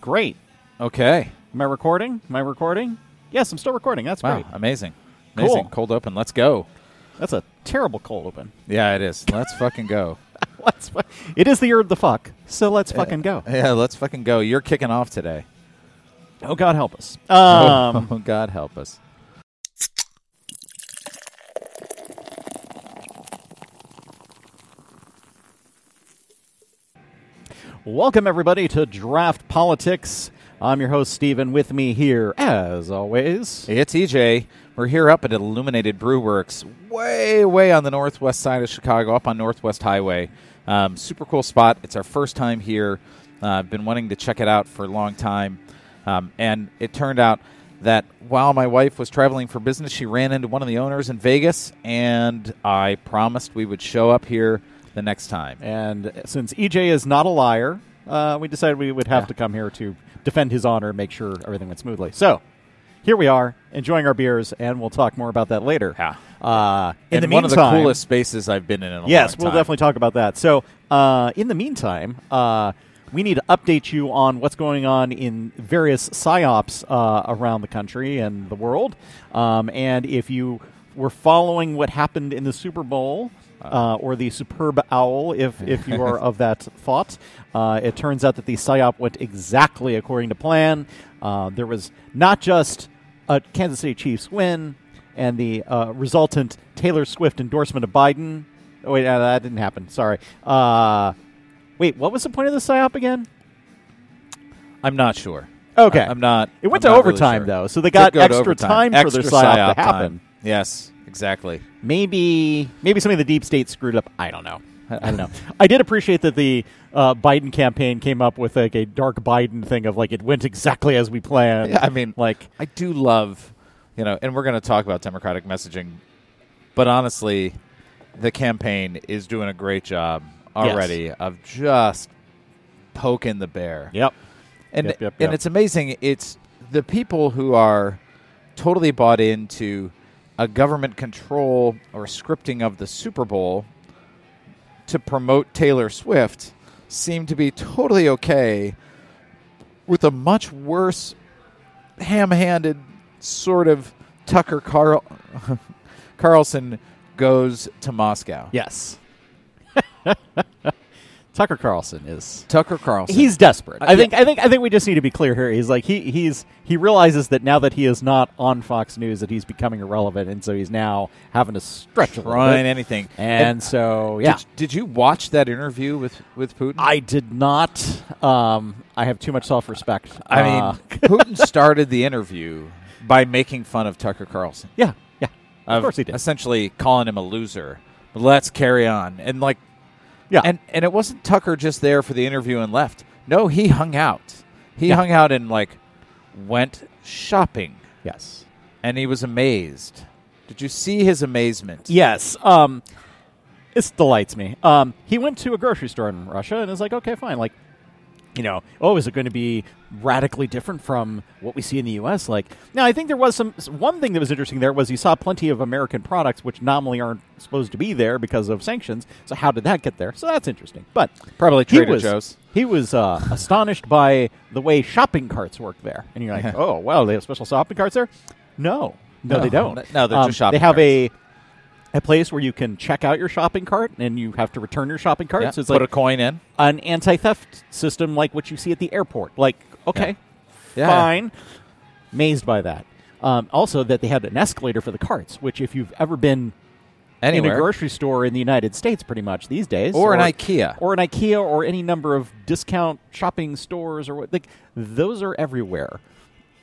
Great. Okay. Am I recording? Am I recording? Yes, I'm still recording. That's Wow. great. Amazing. Cool. Amazing. Cold open. Let's go. That's a terrible cold open. Yeah, it is. Let's fucking go. Let's. fu- It is the year of the fuck, so let's fucking go. Yeah, let's fucking go. You're kicking off today. Oh God, help us. Um, oh, God help us. Welcome everybody to Draft Politics. I'm your host Steven. With me here, as always, It's EJ. We're here up at Illuminated Brew Works, way, way on the northwest side of Chicago, up on Northwest Highway. Um, super cool spot. It's our first time here. Uh, I've been wanting to check it out for a long time. Um, and it turned out that while my wife was traveling for business, she ran into one of the owners in Vegas, and I promised we would show up here the next time. and since EJ is not a liar, uh, we decided we would have Yeah. to come here to defend his honor and make sure everything went smoothly. So. Here we are, enjoying our beers, and we'll talk more about that later. Yeah. Uh, in and the one of the coolest spaces I've been in in a Yes, we'll definitely talk about that. So, uh, in the meantime, uh, we need to update you on what's going on in various psyops uh, around the country and the world. Um, and if you were following what happened in the Super Bowl. Uh, or the superb owl, if if you are of that thought, uh, it turns out that the psyop went exactly according to plan. Uh, there was not just a Kansas City Chiefs win and the uh, resultant Taylor Swift endorsement of Biden. Oh, wait, uh, that didn't happen. Sorry. Uh, wait, what was the point of the psyop again? I'm not sure. Okay. I- I'm not. It went I'm to not really overtime, sure. though, so they got extra time for Extra their psyop to happen. time. Yes, exactly. Maybe maybe somebody in the deep state screwed up. I don't know. I, I don't know. I did appreciate that the uh, Biden campaign came up with like a dark Biden thing of like it went exactly as we planned. Yeah, I mean, like I do love, you know, and we're going to talk about democratic messaging, but honestly, the campaign is doing a great job already of just poking the bear. yep. and Yep, yep, and it's amazing. It's the people who are totally bought into a government control or scripting of the Super Bowl to promote Taylor Swift seemed to be totally okay with a much worse ham-handed sort of Tucker Carl- Carlson goes to Moscow. Yes. Tucker Carlson is Tucker Carlson. He's desperate. Uh, I think. I think. I think we just need to be clear here. He's like he. He's he realizes that now that he is not on Fox News, that he's becoming irrelevant, and so he's now having to stretch a little trying anything. And so, yeah, Did, did you watch that interview with with Putin? I did not. Um, I have too much self-respect. I Uh, mean, Putin started the interview by making fun of Tucker Carlson. yeah, yeah. Of course he did. Essentially calling him a loser. Let's carry on. And like Yeah, and and it wasn't Tucker just there for the interview and left. No, he hung out. He Yeah. hung out and like went shopping yes, and he was amazed. Did you see his amazement? yes. Um, this delights me. Um, he went to a grocery store in Russia and is like, okay, fine. Like, you know, oh, is it going to be radically different from what we see in the U.S.? Like, now I think there was some one thing that was interesting. There was you saw plenty of American products which nominally aren't supposed to be there because of sanctions. So how did that get there? So that's interesting. But Probably he Trader was Joe's. he was uh, astonished by the way shopping carts work there, and you're like, oh, well, they have special shopping carts there. No, no, No, they don't. no, they're Um, just shopping They have carts. a a place where you can check out your shopping cart and you have to return your shopping cart. Yeah, So it's put like a coin in. an anti-theft system like what you see at the airport. Like, okay, Yeah. fine. Amazed by that. Um, also, that they had an escalator for the carts, which if you've ever been in a grocery store in the United States, pretty much these days, Or an IKEA. or an IKEA, or any number of discount shopping stores, or what, like those are everywhere.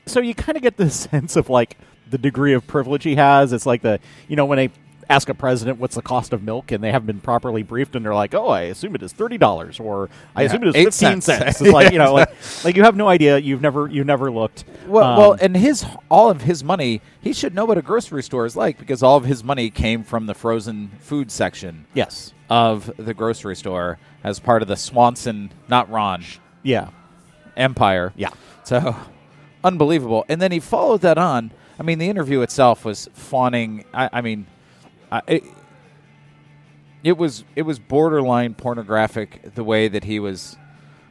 So you kind of get the sense of like the degree of privilege he has. It's like the you know when they ask a president what's the cost of milk and they haven't been properly briefed and they're like, oh, I assume it is thirty dollars or I Yeah, assume it is fifteen cents. cents. It's like you know like like you have no idea. You've never you've never looked. Well, Um, well, and his all of his money, he should know what a grocery store is like because all of his money came from the frozen food section yes, of the grocery store as part of the Swanson, not Ron, yeah, empire. yeah. So unbelievable. And then he followed that on. I mean, the interview itself was fawning. I, I mean, It, it was it was borderline pornographic the way that he was.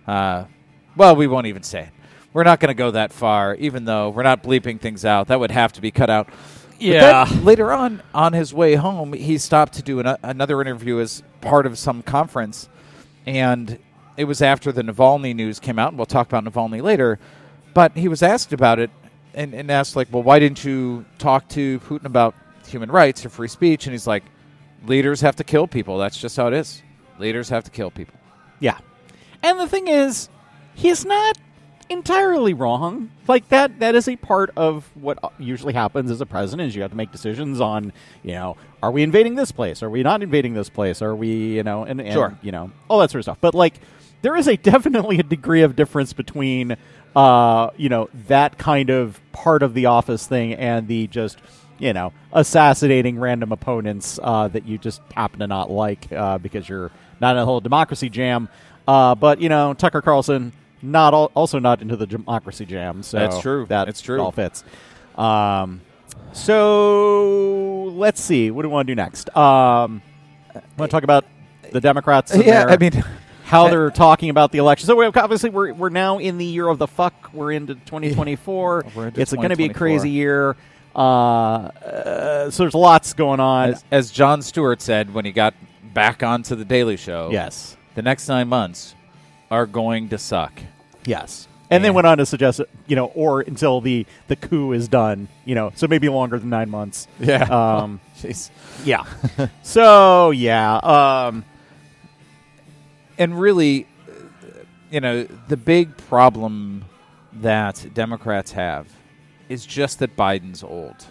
Uh, well, we won't even say it. we're not going to go that far, even though we're not bleeping things out. That would have to be cut out. Yeah. then later on, on his way home, he stopped to do an, another interview as part of some conference, and it was after the Navalny news came out. And we'll talk about Navalny later. But he was asked about it, and, and asked like, "Well, why didn't you talk to Putin about human rights or free speech?" And he's like, "Leaders have to kill people. That's just how it is. Leaders have to kill people." Yeah. And the thing is, he's not entirely wrong. Like that that is a part of what usually happens as a president is you have to make decisions on, you know, are we invading this place? Are we not invading this place? Are we, you know, and, and Sure. you know, all that sort of stuff. But like there is a definitely a degree of difference between uh, you know, that kind of part of the office thing and the just you know, assassinating random opponents uh, that you just happen to not like uh, because you're not in a whole democracy jam. Uh, but you know, Tucker Carlson not al- also not into the democracy jam. So That's true. That It's true. all fits. Um, so let's see. What do we want to do next? Um, want to talk about the Democrats? yeah, their- I mean, how they're talking about the election. So we obviously we're we're now in the year of the fuck. We're into 2024. We're into it's going to be a crazy year. Uh, uh, so there's lots going on. as, as Jon Stewart said when he got back onto the Daily Show, yes, the next nine months are going to suck. yes. And then went on to suggest, you know, or until the the coup is done, you know, so maybe longer than nine months. Yeah. Um, Jeez. yeah. so yeah. Um, and really, you know, the big problem that Democrats have is just that Biden's old.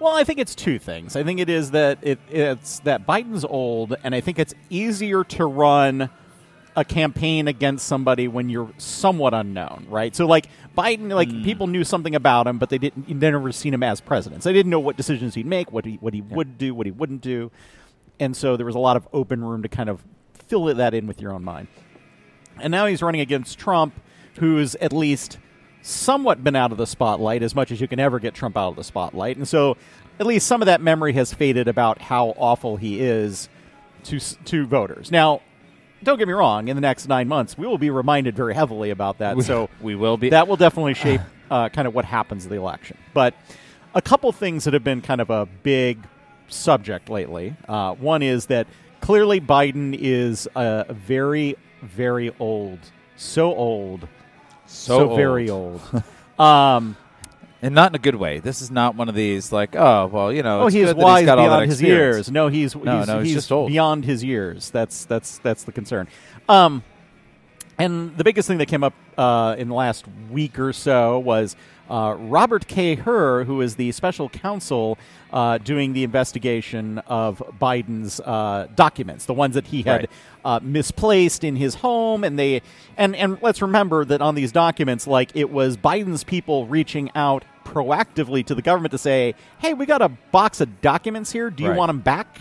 Well, I think it's two things. I think it is that it, it's that Biden's old, and I think it's easier to run a campaign against somebody when you're somewhat unknown, right? So, like Biden, like hmm. people knew something about him, but they didn't. They never seen him as president. So they didn't know what decisions he'd make, what he what he would do, what he wouldn't do, and so there was a lot of open room to kind of fill that in with your own mind. And now he's running against Trump, who's at least somewhat been out of the spotlight as much as you can ever get Trump out of the spotlight. And so at least some of that memory has faded about how awful he is to to voters. Now, don't get me wrong, in the next 9 months we will be reminded very heavily about that. so we will be. that will definitely shape uh, kind of what happens in the election. But a couple things that have been kind of a big subject lately. Uh, one is that clearly Biden is a very, very old, so old, so, very old. um, and not in a good way. This is not one of these like, oh, well, you know, oh, he's wise got beyond his years. No, he's No, he's, no, he's he's just old. beyond his years. That's that's that's the concern. Um, and the biggest thing that came up uh, in the last week or so was uh, Robert K. Hur, who is the special counsel uh, doing the investigation of Biden's uh, documents, the ones that he had Right. uh, misplaced in his home, and they and and let's remember that on these documents, like it was Biden's people reaching out proactively to the government to say, "Hey, we got a box of documents here. Do you Right. want them back?"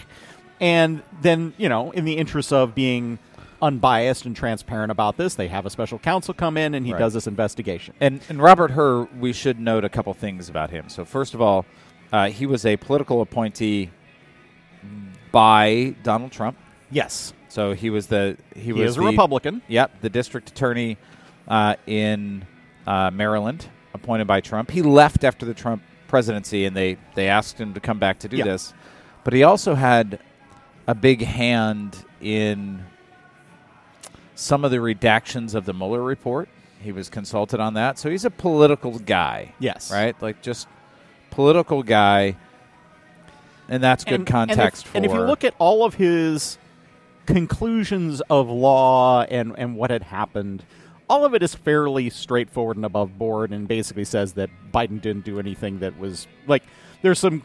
And then you know, in the interest of being unbiased and transparent about this, they have a special counsel come in and he Right. does this investigation. And, and Robert Hur, we should note a couple things about him. So, first of all, uh, he was a political appointee by Donald Trump. Yes, So he was the he, he was a Republican. Yep, the district attorney uh, in uh, Maryland, appointed by Trump. He left after the Trump presidency, and they they asked him to come back to do Yeah. this. But he also had a big hand in some of the redactions of the Mueller report. He was consulted on that, so he's a political guy. Yes, right, like just political guy, and that's good And- context and if, for. And if you look at all of his conclusions of law and, and what had happened, all of it is fairly straightforward and above board, and basically says that Biden didn't do anything that was like. There's some.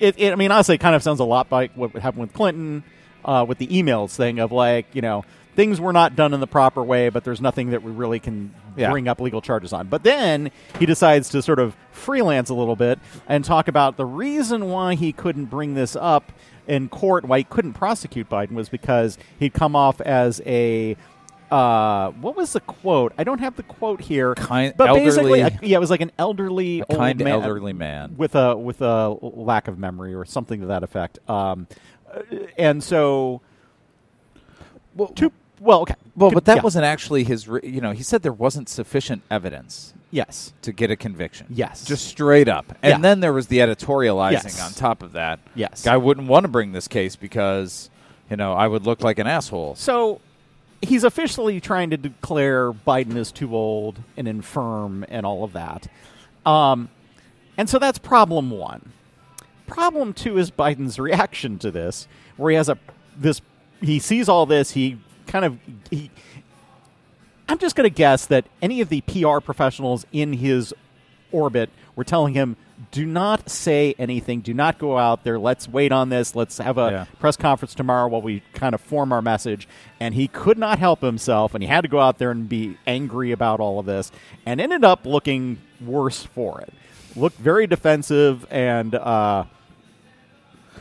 It, it, I mean, honestly, it kind of sounds a lot like what happened with Clinton, uh, with the emails thing of like, you know, things were not done in the proper way, but there's nothing that we really can Yeah. bring up legal charges on. But then he decides to sort of freelance a little bit and talk about the reason why he couldn't bring this up in court, why he couldn't prosecute Biden, was because he'd come off as a. Uh, what was the quote? I don't have the quote here. Kind- but basically, a- yeah, it was like an elderly, kind man, elderly man. with a with a lack of memory or something to that effect. Um, uh, and so Well, two well, okay. Well, but that yeah. wasn't actually his. Re- you know, he said there wasn't sufficient evidence yes, to get a conviction. Yes. just straight up. And Yeah. then there was the editorializing Yes. on top of that. Yes. guy wouldn't want to bring this case because you know I would look like an asshole. So he's officially trying to declare Biden is too old and infirm and all of that. Um, and so that's problem one. Problem two is Biden's reaction to this, where he has a this he sees all this, he kind of he I'm just going to guess that any of the PR professionals in his orbit were telling him, do not say anything. Do not go out there. Let's wait on this. Let's have a Yeah. press conference tomorrow while we kind of form our message. And he could not help himself, and he had to go out there and be angry about all of this, and ended up looking worse for it. Looked very defensive, and uh,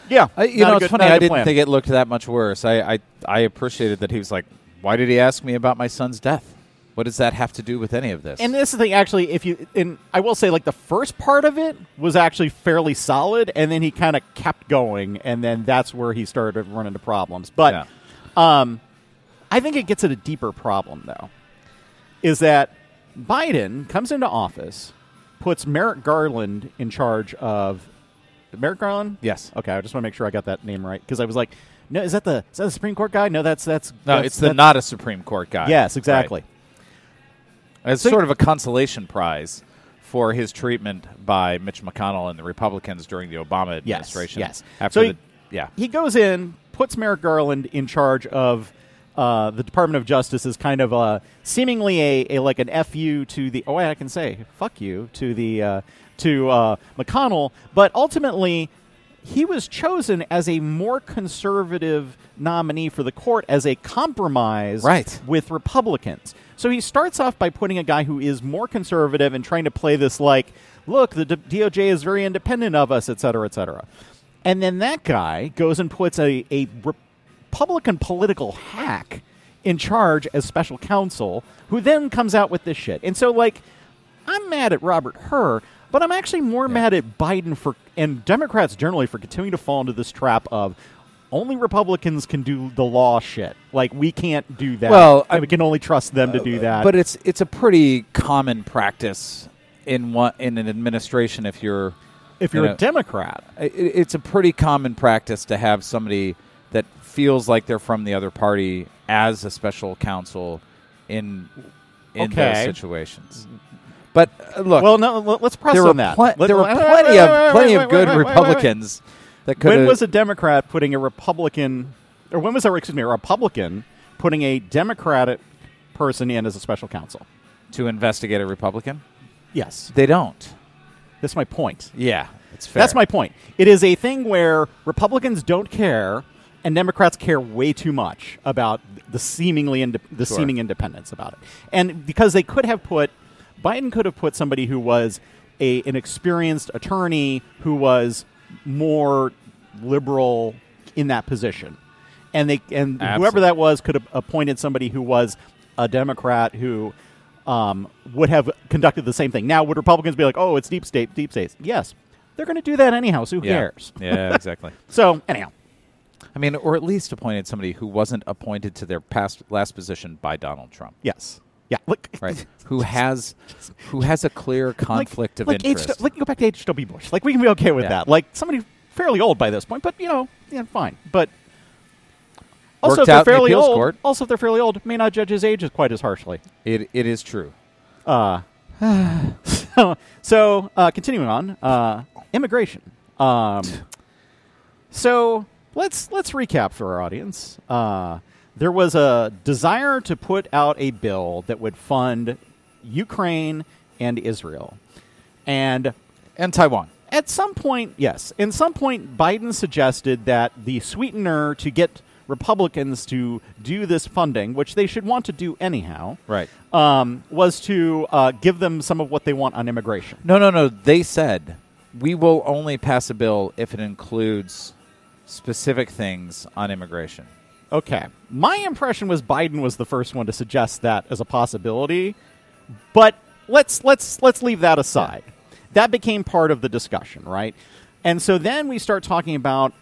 yeah, I, you know, it's good- funny. I didn't plan. think it looked that much worse. I, I I appreciated that he was like, "Why did he ask me about my son's death? What does that have to do with any of this?" And this is the thing, actually, if you, and I will say, like the first part of it was actually fairly solid, and then he kind of kept going, and then that's where he started to run into problems. But Yeah. um, I think it gets at a deeper problem, though, is that Biden comes into office, puts Merrick Garland in charge of Merrick Garland. Yes. Okay, I just want to make sure I got that name right because I was like, no, is that the is that the Supreme Court guy? No, that's that's no, that's- it's the not a Supreme Court guy. Yes, exactly. Right. It's So- sort of a consolation prize for his treatment by Mitch McConnell and the Republicans during the Obama administration. yes. After So he- yeah. he goes in, puts Merrick Garland in charge of uh, the Department of Justice is kind of a seemingly a, a like an fu to the oh I can say fuck you to the uh, to uh, McConnell, but ultimately he was chosen as a more conservative nominee for the court as a compromise Right. with Republicans. So he starts off by putting a guy who is more conservative and trying to play this like, look, the D- DOJ is very independent of us, et cetera, et cetera. And then that guy goes and puts a, a Republican political hack in charge as special counsel, who then comes out with this shit. And so, like, I'm mad at Robert Hur, but I'm actually more mad at Biden for and Democrats generally for continuing to fall into this trap of only Republicans can do the law shit. Like we can't do that. Well, I- we can only trust them to do uh, that. But it's it's a pretty common practice in one in an administration if you're if you're you a Democrat, it, it's a pretty common practice to have somebody that feels like they're from the other party as a special counsel in in Okay. those situations. But uh, look, well, no, let- let's press there on were, that. plen- Let- there were plenty wait, of plenty wait, of good. Republicans that could When was a Democrat putting a Republican, or when was there, excuse me, a Republican putting a Democratic person in as a special counsel? to investigate a Republican. Yes, They don't. that's my point. Yeah, it's fair. That's my point. It is a thing where Republicans don't care and Democrats care way too much about the seemingly inde- the Sure. seeming independence about it. And because they could have put Biden could have put somebody who was a an experienced attorney who was more liberal in that position. And they and whoever that was could have appointed somebody who was a Democrat who um, would have conducted the same thing. Now, would Republicans be like, "Oh, it's deep state, deep states"? Yes, they're going to do that anyhow. So who yeah. cares? Yeah, exactly. So anyhow, I mean, or at least appointed somebody who wasn't appointed to their past last position by Donald Trump, yes, yeah, look, right? who has who has a clear conflict of like interest. H- like go back to H. W. Bush. Like we can be okay with Yeah. that. Like somebody fairly old by this point, but you know, yeah, fine. But also, Worked if they're in the fairly old, court. also if they're fairly old, may not judge his age as quite as harshly. it it is true. Uh, so, so uh, continuing on, uh, immigration. Um, so let's let's recap for our audience. Uh, there was a desire to put out a bill that would fund Ukraine and Israel, and And Taiwan. at some point, yes, in some point, Biden suggested that the sweetener to get Republicans to do this funding, which they should want to do anyhow, Right. um, was to uh, give them some of what they want on immigration. No, no, no. They said we will only pass a bill if it includes specific things on immigration. Okay, my impression was Biden was the first one to suggest that as a possibility, but let's let's let's leave that aside. That became part of the discussion, right? And so then we start talking about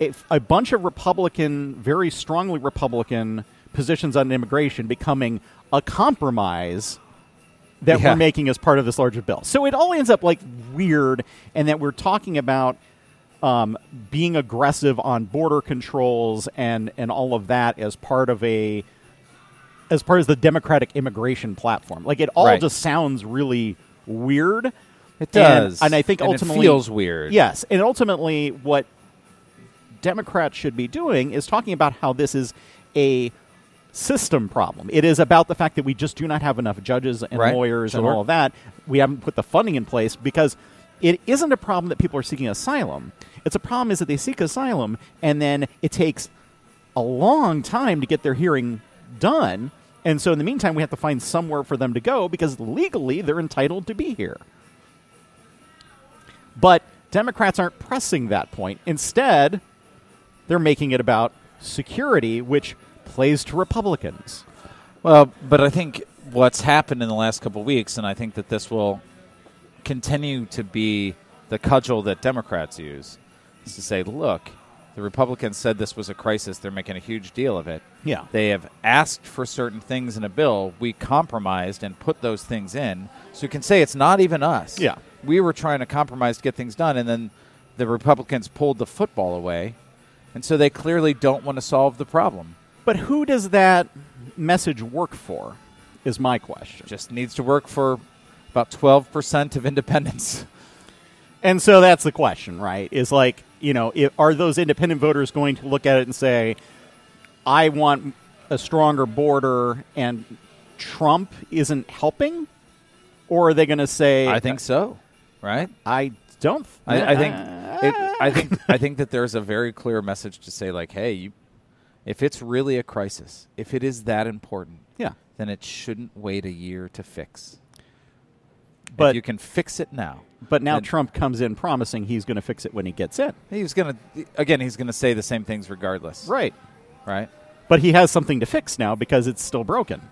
a, a bunch of Republican, very strongly Republican positions on immigration becoming a compromise that Yeah. we're making as part of this larger bill. So it all ends up like weird, and that we're talking about um, being aggressive on border controls and and all of that as part of a as part of the democratic immigration platform. Like it all Right. just sounds really weird. It does, and, and I think And it ultimately feels weird. Yes, and ultimately, what Democrats should be doing is talking about how this is a system problem. It is about the fact that we just do not have enough judges and Right, lawyers and all of that. We haven't put the funding in place because it isn't a problem that people are seeking asylum. It's a problem is that they seek asylum and then it takes a long time to get their hearing done. And so in the meantime, we have to find somewhere for them to go because legally they're entitled to be here. But Democrats aren't pressing that point. Instead, they're making it about security, which plays to Republicans. Well, but I think what's happened in the last couple of weeks, and I think that this will continue to be the cudgel that Democrats use, is to say, look, the Republicans said this was a crisis. They're making a huge deal of it. Yeah. They have asked for certain things in a bill. We compromised and put those things in. So you can say it's not even us. Yeah. We were trying to compromise to get things done, and then the Republicans pulled the football away. And so they clearly don't want to solve the problem. But who does that message work for? Is my question. just needs to work for about 12% of independents. And so that's the question, right? Is like, you know, if, are those independent voters going to look at it and say, I want a stronger border and Trump isn't helping? Or are they going to say, I think so, right? I don't. I, I think it, I think I think that there's a very clear message to say like, hey, you, if it's really a crisis, if it is that important, yeah. then it shouldn't wait a year to fix. But if you can fix it now. But now then- Trump comes in promising he's going to fix it when he gets in. He's gonna again. He's gonna say the same things regardless, Right. right? But he has something to fix now because it's still broken.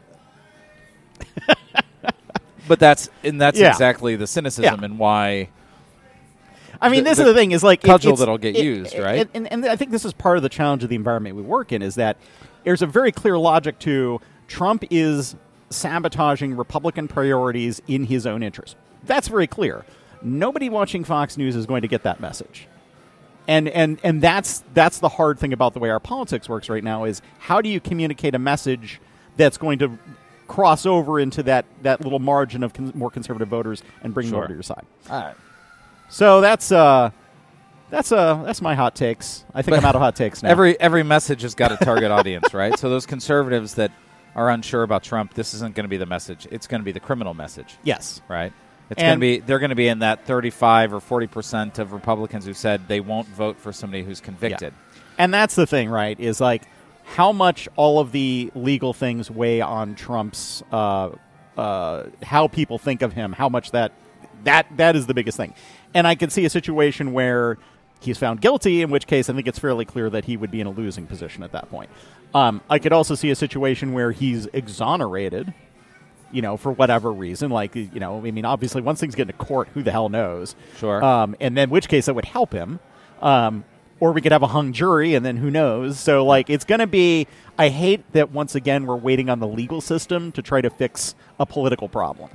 But that's and that's Yeah. exactly the cynicism Yeah. and why I mean, The- this the is the thing is like it- cudgel that'll get used, right? And, and, and I think this is part of the challenge of the environment we work in is that there's a very clear logic to Trump is sabotaging Republican priorities in his own interest. That's very clear. Nobody watching Fox News is going to get that message. And and and that's that's the hard thing about the way our politics works right now is how do you communicate a message that's going to cross over into that that little margin of con- more conservative voters and bring them over to your side. all right. So that's uh that's uh that's my hot takes. I think But I'm out of hot takes now. Every every message has got a target audience, right? So those conservatives that are unsure about Trump, this isn't going to be the message. It's going to be the criminal message, yes. right? It's going to be they're going to be in that 35 or 40 percent of Republicans who said they won't vote for somebody who's convicted. And that's the thing, right? Is like how much all of the legal things weigh on Trump's uh, uh, how people think of him, how much that that that is the biggest thing. And I can see a situation where he's found guilty, in which case I think it's fairly clear that he would be in a losing position at that point. Um, I could also see a situation where he's exonerated, you know, for whatever reason. Like, you know, I mean, obviously, once things get into court, who the hell knows? Sure. Um, and then, which case, that would help him. Um, or we could have a hung jury, and then who knows? So, like, it's going to be. I hate that once again we're waiting on the legal system to try to fix a political problem.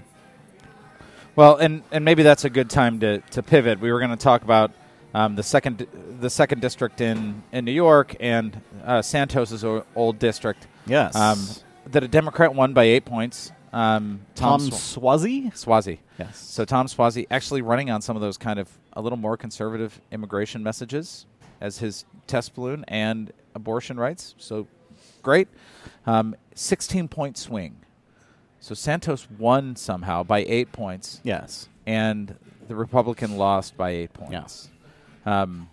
Well, and and maybe that's a good time to, to pivot. We were going to talk about um, the second the second district in, in New York and uh, Santos's old district. Yes. Um, that a Democrat won by eight points. Um, Tom Sw- Suozzi. Suozzi. Yes. So Tom Suozzi actually running on some of those kind of a little more conservative immigration messages as his test balloon and abortion rights. So great. Um, 16 point swing. So Santos won somehow by eight points, Yes. and the Republican lost by eight points. Yes. Um,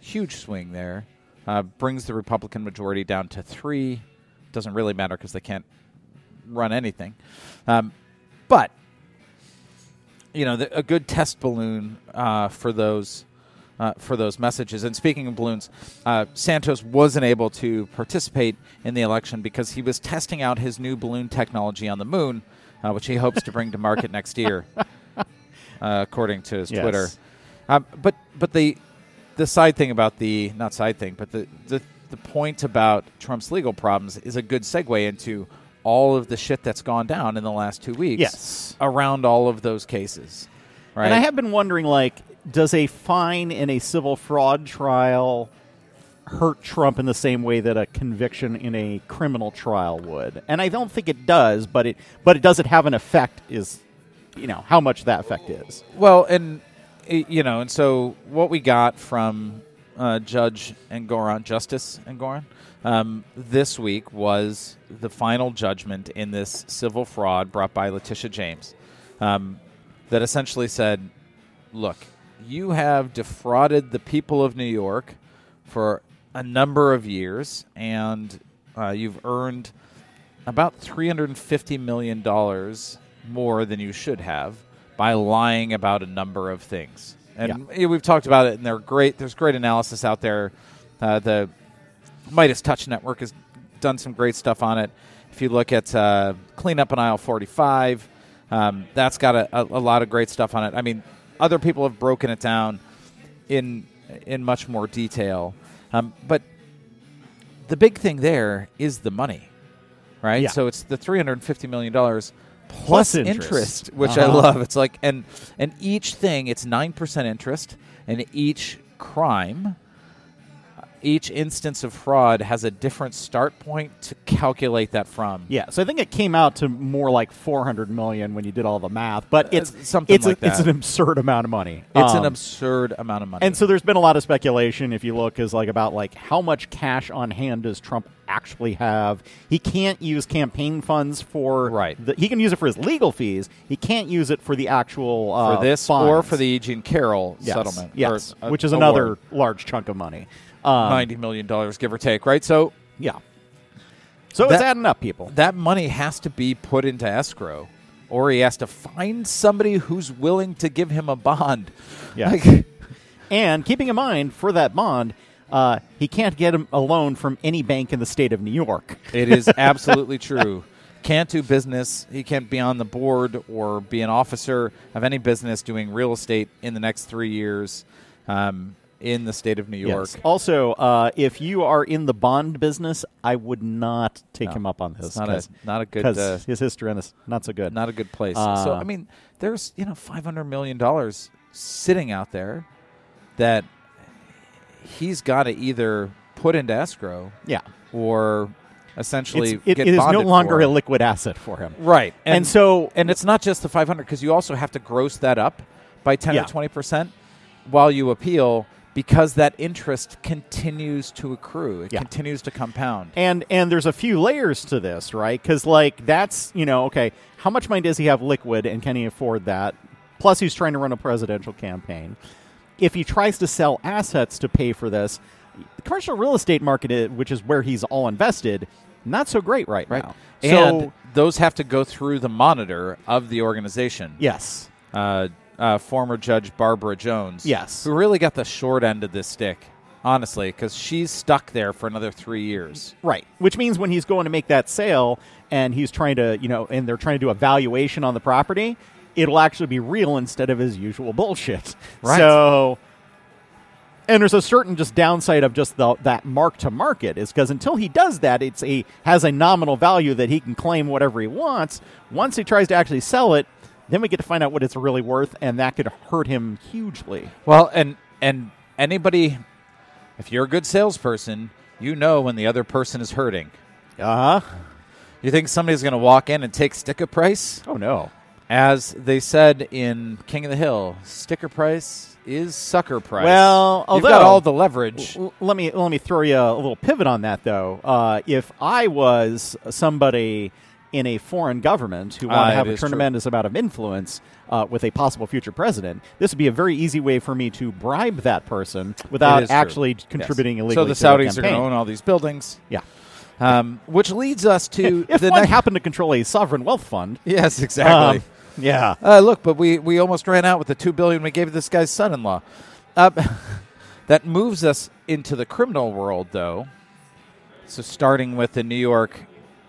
huge swing there. Uh, brings the Republican majority down to three. Doesn't really matter because they can't run anything. Um, but you know, the, a good test balloon uh, for those uh, for those messages. And speaking of balloons, uh, Santos wasn't able to participate in the election because he was testing out his new balloon technology on the moon, uh, which he hopes to bring to market next year, uh, according to his Yes. Twitter. Um, but but the the side thing about the not side thing, but the the the point about Trump's legal problems is a good segue into all of the shit that's gone down in the last two weeks. Yes. around all of those cases. Right. And I have been wondering, like, does a fine in a civil fraud trial hurt Trump in the same way that a conviction in a criminal trial would? And I don't think it does, but it but it does it have an effect? Is you know how much that effect is? Well, and you know, and so what we got from uh, Judge Engoron, Justice Engoron, um, this week was the final judgment in this civil fraud brought by Letitia James, um, that essentially said, "Look, you have defrauded the people of New York for a number of years, and uh, you've earned." about $350 million more than you should have by lying about a number of things. And yeah, we've talked about it, and they're great. There's great analysis out there. Uh, the Midas Touch Network has done some great stuff on it. If you look at uh, Cleanup on Aisle 45, um, that's got a, a, a lot of great stuff on it. I mean, other people have broken it down in in much more detail. Um, but the big thing there is the money right? Yeah. So it's the three hundred fifty million dollars Plus plus interest. interest, which I Uh-huh. love. It's like and and each thing it's nine percent interest, and each crime, each instance of fraud has a different start point to calculate that from. Yeah, so I think it came out to more like 400 million when you did all the math, but it's Uh, something it's like a, it's an absurd amount of money. It's an Um, absurd amount of money. And so there's been a lot of speculation if you look is like about like how much cash on hand does Trump actually have? He can't use campaign funds for Right. The, he can use it for his legal fees. He can't use it for the actual uh, for this fines. or for the Eugene Carroll yes. settlement, yes, or, uh, which is award. another large chunk of money. Um, ninety million dollars, give or take, right? So Yeah. So it's adding up, people. that money has to be put into escrow or he has to find somebody who's willing to give him a bond Yes. Like, And keeping in mind for that bond, uh, he can't get a loan from any bank in the state of New York. it is absolutely true can't do business he can't be on the board or be an officer of any business doing real estate in the next three years um, in the state of new york Yes. Also, uh, if you are in the bond business, I would not take No, him up on this. not a- not a good, uh, his history on this not so good. not a good place so Uh, i mean there's you know 500 million dollars sitting out there that he's got to either put into escrow yeah, or essentially It's- it is no longer a liquid asset for him. right And, so, and it's not just the 500 because you also have to gross that up by 10 Yeah. or 20 percent while you appeal because that interest continues to accrue it Yeah. continues to compound and and there's a few layers to this, right? Because like that's you know okay, how much money does he have liquid, and can he afford that? Plus, he's trying to run a presidential campaign. If he tries to sell assets to pay for this, the commercial real estate market, which is where he's all invested, not so great right, right now. and so those have to go through the monitor of the organization yes, uh, uh, former judge barbara jones Yes. who really got the short end of this stick honestly because she's stuck there for another three years Right. Which means when he's going to make that sale and he's trying to, you know, and they're trying to do a valuation on the property, it'll actually be real instead of his usual bullshit. Right. So and there's a certain just downside of just the, that mark to market is because until he does that, it's a has a nominal value that he can claim whatever he wants. Once he tries to actually sell it, then we get to find out what it's really worth, and that could hurt him hugely. Well, and and anybody, if you're a good salesperson, you know when the other person is hurting. Uh huh. You think somebody's going to walk in and take sticker price? Oh no. As they said in King of the Hill, sticker price is sucker price. Well, you've got all the leverage. Let me let me throw you a little pivot on that though. Uh, if I was somebody in a foreign government who want Ah, to have a is true. tremendous amount of influence uh, with a possible future president, this would be a very easy way for me to bribe that person without is true. actually Yes. contributing So the Saudis are going to own all these buildings, Yeah. um, which leads us to If the one next. happened to control a sovereign wealth fund, yes, exactly. um, yeah. Uh, look, but we, we almost ran out with the two billion we gave this guy's son-in-law. Uh, that moves us into the criminal world, though. So starting with the New York,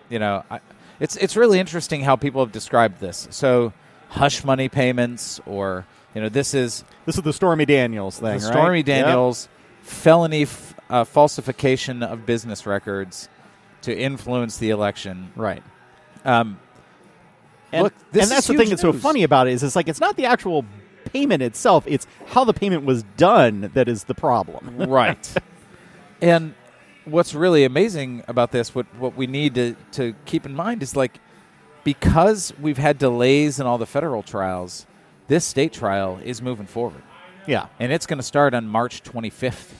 you know, I, it's it's really interesting how people have described this. So hush money payments, or you know, this is This is the Stormy Daniels thing, the right? Stormy Yep. Daniels felony f- uh, falsification of business records to influence the election. Right. Um, And, Look, this and that's the thing huge that's so funny about it is it's like it's not the actual payment itself; it's how the payment was done that is the problem. right. And what's really amazing about this, what what we need to, to keep in mind is like because we've had delays in all the federal trials, this state trial is moving forward. yeah. And it's going to start on March 25th.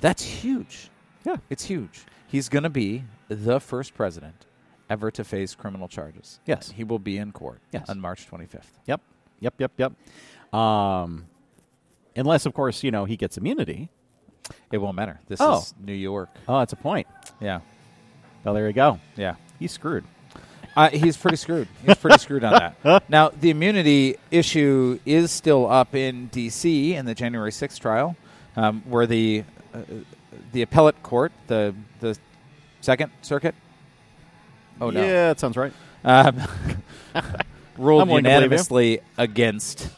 That's huge. Yeah. It's huge. He's going to be the first president ever to face criminal charges. Yes. He will be in court Yes. on March 25th. Yep. Yep. Yep. Yep. Um, unless, of course, you know he gets immunity. It won't matter. This Oh. is New York. Oh, that's a point. Yeah. Oh, there you go. Yeah. He's screwed. Uh, he's pretty screwed. He's pretty screwed on that. Now, the immunity issue is still up in D.C. in the January 6th trial, um, where the uh, the appellate court, the the Second Circuit, oh no, Yeah, that sounds right. um, ruled I'm willing to believe you. unanimously against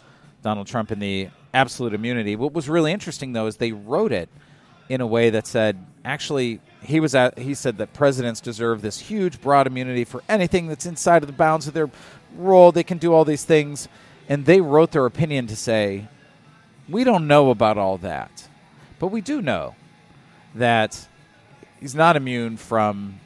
Donald Trump in the absolute immunity. What was really interesting, though, is they wrote it in a way that said, actually, he was at, he said that presidents deserve this huge, broad immunity for anything that's inside of the bounds of their role. They can do all these things, and they wrote their opinion to say, we don't know about all that, but we do know that he's not immune from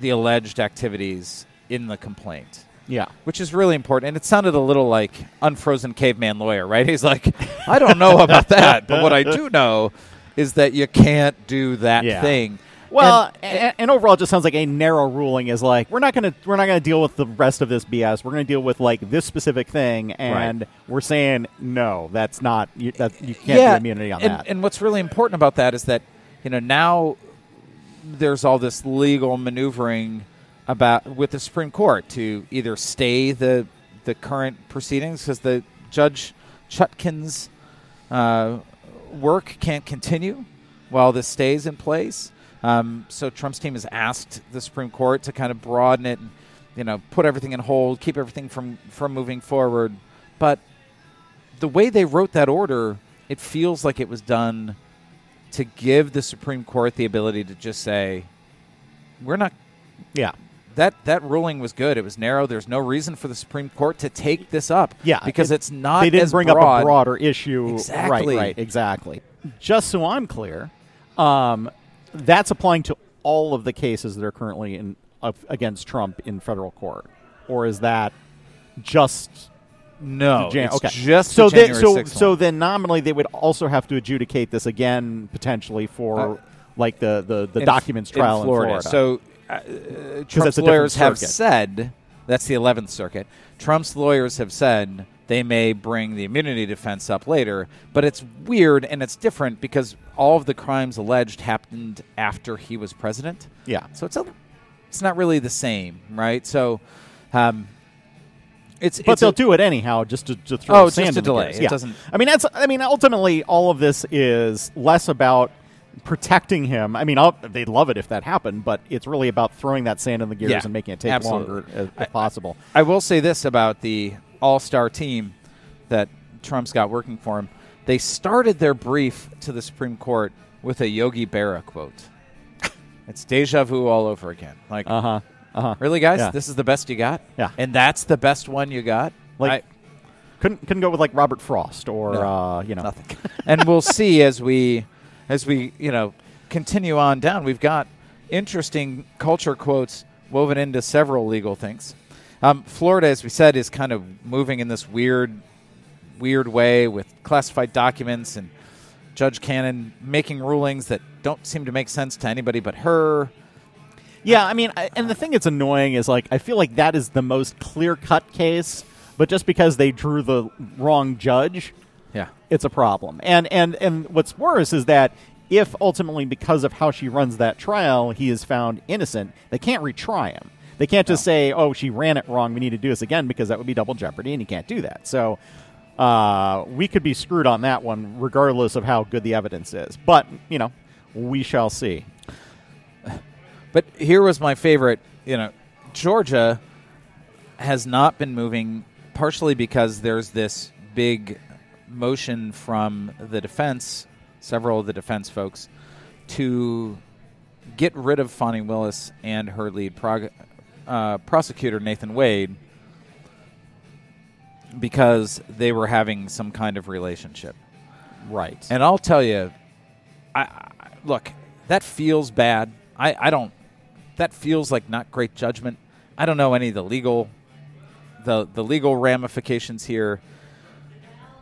the alleged activities in the complaint, Yeah. which is really important. And it sounded a little like unfrozen caveman lawyer, right? He's like, I don't know about that, but what I do know is that you can't do that Yeah. thing. Well, And- and, and overall, it just sounds like a narrow ruling is like we're not gonna we're not gonna deal with the rest of this BS. We're gonna deal with like this specific thing, and we're saying no, that's not you, that you can't yeah, do immunity on and, that. And what's really important about that is that you know now there's all this legal maneuvering about with the Supreme Court to either stay the the current proceedings because the Judge Chutkan's uh, work can't continue while this stays in place. Um, so Trump's team has asked the Supreme Court to kind of broaden it, and, you know, put everything in hold, keep everything from from moving forward. But the way they wrote that order, it feels like it was done to give the Supreme Court the ability to just say, "We're not." yeah, That that ruling was good. It was narrow. There's no reason for the Supreme Court to take this up. yeah, because it- it's not. They didn't as bring broad. up a broader issue. Exactly. Right. Right. Exactly. Just so I'm clear, um, that's applying to all of the cases that are currently in of, against Trump in federal court, or is that just No, Jan- it's okay. just so the then, so 6th so then nominally they would also have to adjudicate this again potentially for Uh, like the the, the in- documents trial in Florida. So uh, Trump's lawyers have said that's the 11th Circuit. Trump's lawyers have said they may bring the immunity defense up later, but it's weird and it's different because all of the crimes alleged happened after he was president. yeah, So it's a, it's not really the same, right? So, um, it's but it's they'll a- do it anyhow just to, to throw Oh, just sand in the delay. gears. It Yeah. doesn't- I mean, that's. I mean, ultimately, all of this is less about protecting him. I mean, I'll, they'd love it if that happened, but it's really about throwing that sand in the gears Yeah, and making it take absolutely. longer as, I- if possible. I will say this about the All Star team that Trump's got working for him. They started their brief to the Supreme Court with a Yogi Berra quote. it's deja vu all over again. Like, Uh huh. Uh huh. really, guys? yeah. This is the best you got? Yeah. And that's the best one you got? Like, couldn't couldn't go with like Robert Frost or No, uh, you know nothing. and we'll see as we as we you know continue on down. We've got interesting culture quotes woven into several legal things. Um, Florida, as we said, is kind of moving in this weird, weird way with classified documents and Judge Cannon making rulings that don't seem to make sense to anybody but her. Yeah, I mean, I, and the thing that's annoying is like I feel like that is the most clear cut case, but just because they drew the wrong judge, Yeah, it's a problem. And and and what's worse is that if ultimately because of how she runs that trial, he is found innocent, they can't retry him. They can't just say, "Oh, she ran it wrong. We need to do this again," because that would be double jeopardy, and you can't do that. So. Uh, we could be screwed on that one, regardless of how good the evidence is. But you know, we shall see. But here was my favorite. You know, Georgia has not been moving, partially because there's this big motion from the defense several of the defense folks, to get rid of Fani Willis and her lead prog- uh, prosecutor Nathan Wade because they were having some kind of relationship. Right. And I'll tell you, I, I look that feels bad. I, I don't. That feels like not great judgment. I don't know any of the legal, the the legal ramifications here.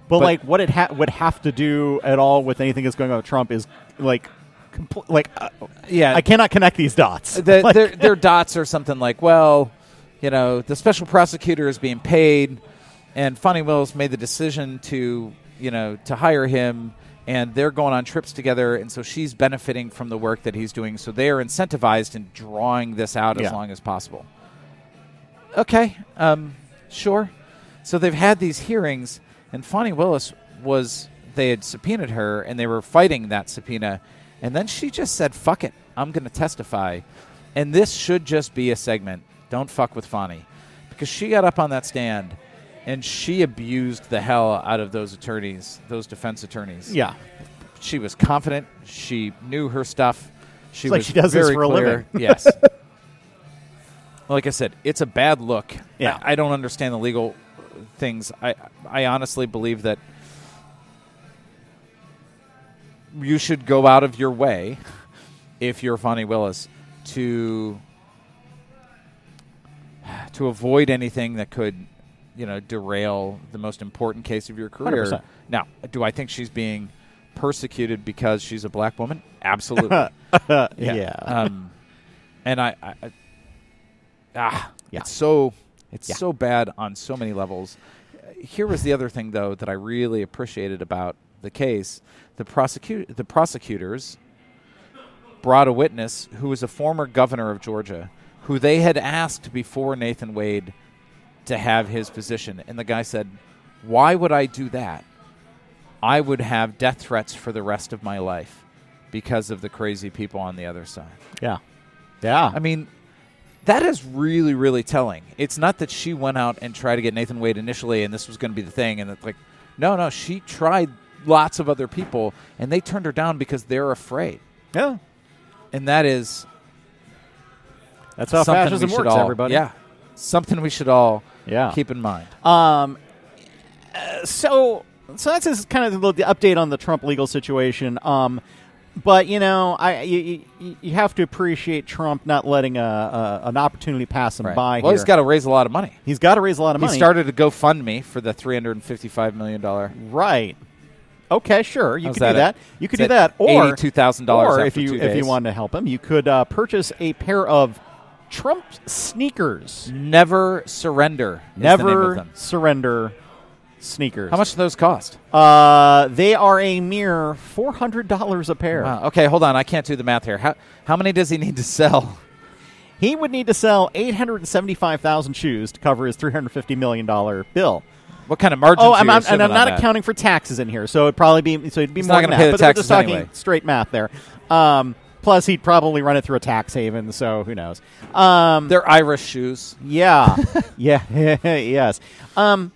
But, But- like, what it ha- would have to do at all with anything that's going on with Trump is like, compl- like, uh, Yeah, I cannot connect these dots. the, Like- their, their dots are something like, well, you know, the special prosecutor is being paid, and Fani Willis made the decision to, you know, to hire him, and they're going on trips together, and so she's benefiting from the work that he's doing. So they are incentivized in drawing this out Yeah. as long as possible. Okay, um, sure. So they've had these hearings, and Fani Willis was they had subpoenaed her, and they were fighting that subpoena, and then she just said, "Fuck it, I'm going to testify," and this should just be a segment. Don't fuck with Fonnie, because she got up on that stand, and she abused the hell out of those attorneys, those defense attorneys. yeah. she was confident. She knew her stuff. She It's like was she does this very for a clear. living. yes. Like I said, it's a bad look. Yeah. I, I don't understand the legal things. I I honestly believe that you should go out of your way if you're Fani Willis to to avoid anything that could you know derail the most important case of your career. 100%. Now, do I think she's being persecuted because she's a black woman? Absolutely. yeah. Um, and I, I, I ah, Yeah. it's so it's Yeah. so bad on so many levels. Here was the other thing, though, that I really appreciated about the case: the prosecute the prosecutors brought a witness who was a former governor of Georgia, who they had asked before Nathan Wade to have his position, and the guy said, "Why would I do that? I would have death threats for the rest of my life." Because of the crazy people on the other side. yeah. Yeah. I mean, that is really, really telling. It's not that she went out and tried to get Nathan Wade initially, and this was going to be the thing, and it's like, no, no, she tried lots of other people, and they turned her down because they're afraid, yeah. and that is That's how something fascism we should works, all, everybody. Yeah, something we should all Yeah. keep in mind. Um, uh, so so that's just kind of the, the update on the Trump legal situation. Um, but you know, I you, you, you have to appreciate Trump not letting a, a an opportunity pass him Right. by. Well, here. he's got to raise a lot of money. he's got to raise a lot of He money. He started a GoFundMe for the three hundred and fifty-five million dollar. right. Okay, sure, you How's could that do at- that. You could do that, or $82,000 if you if you wanted to help him, you could uh, purchase a pair of Trump sneakers. Never surrender. is the name of Never surrender sneakers. How much do those cost? Uh, they are a mere four hundred dollars a pair. Wow. Okay, hold on. I can't do the math here. How how many does he need to sell? He would need to sell eight hundred seventy-five thousand shoes to cover his three hundred fifty million dollar bill. What kind of margin? Oh, I'm, I'm, and I'm not accounting for taxes in here, so it'd probably be so it'd be He's more not than gonna that. pay the but we're just talking anyway. straight math there. Um, plus, he'd probably run it through a tax haven, so who knows? Um, They're Irish shoes. yeah, yeah, yes. Um,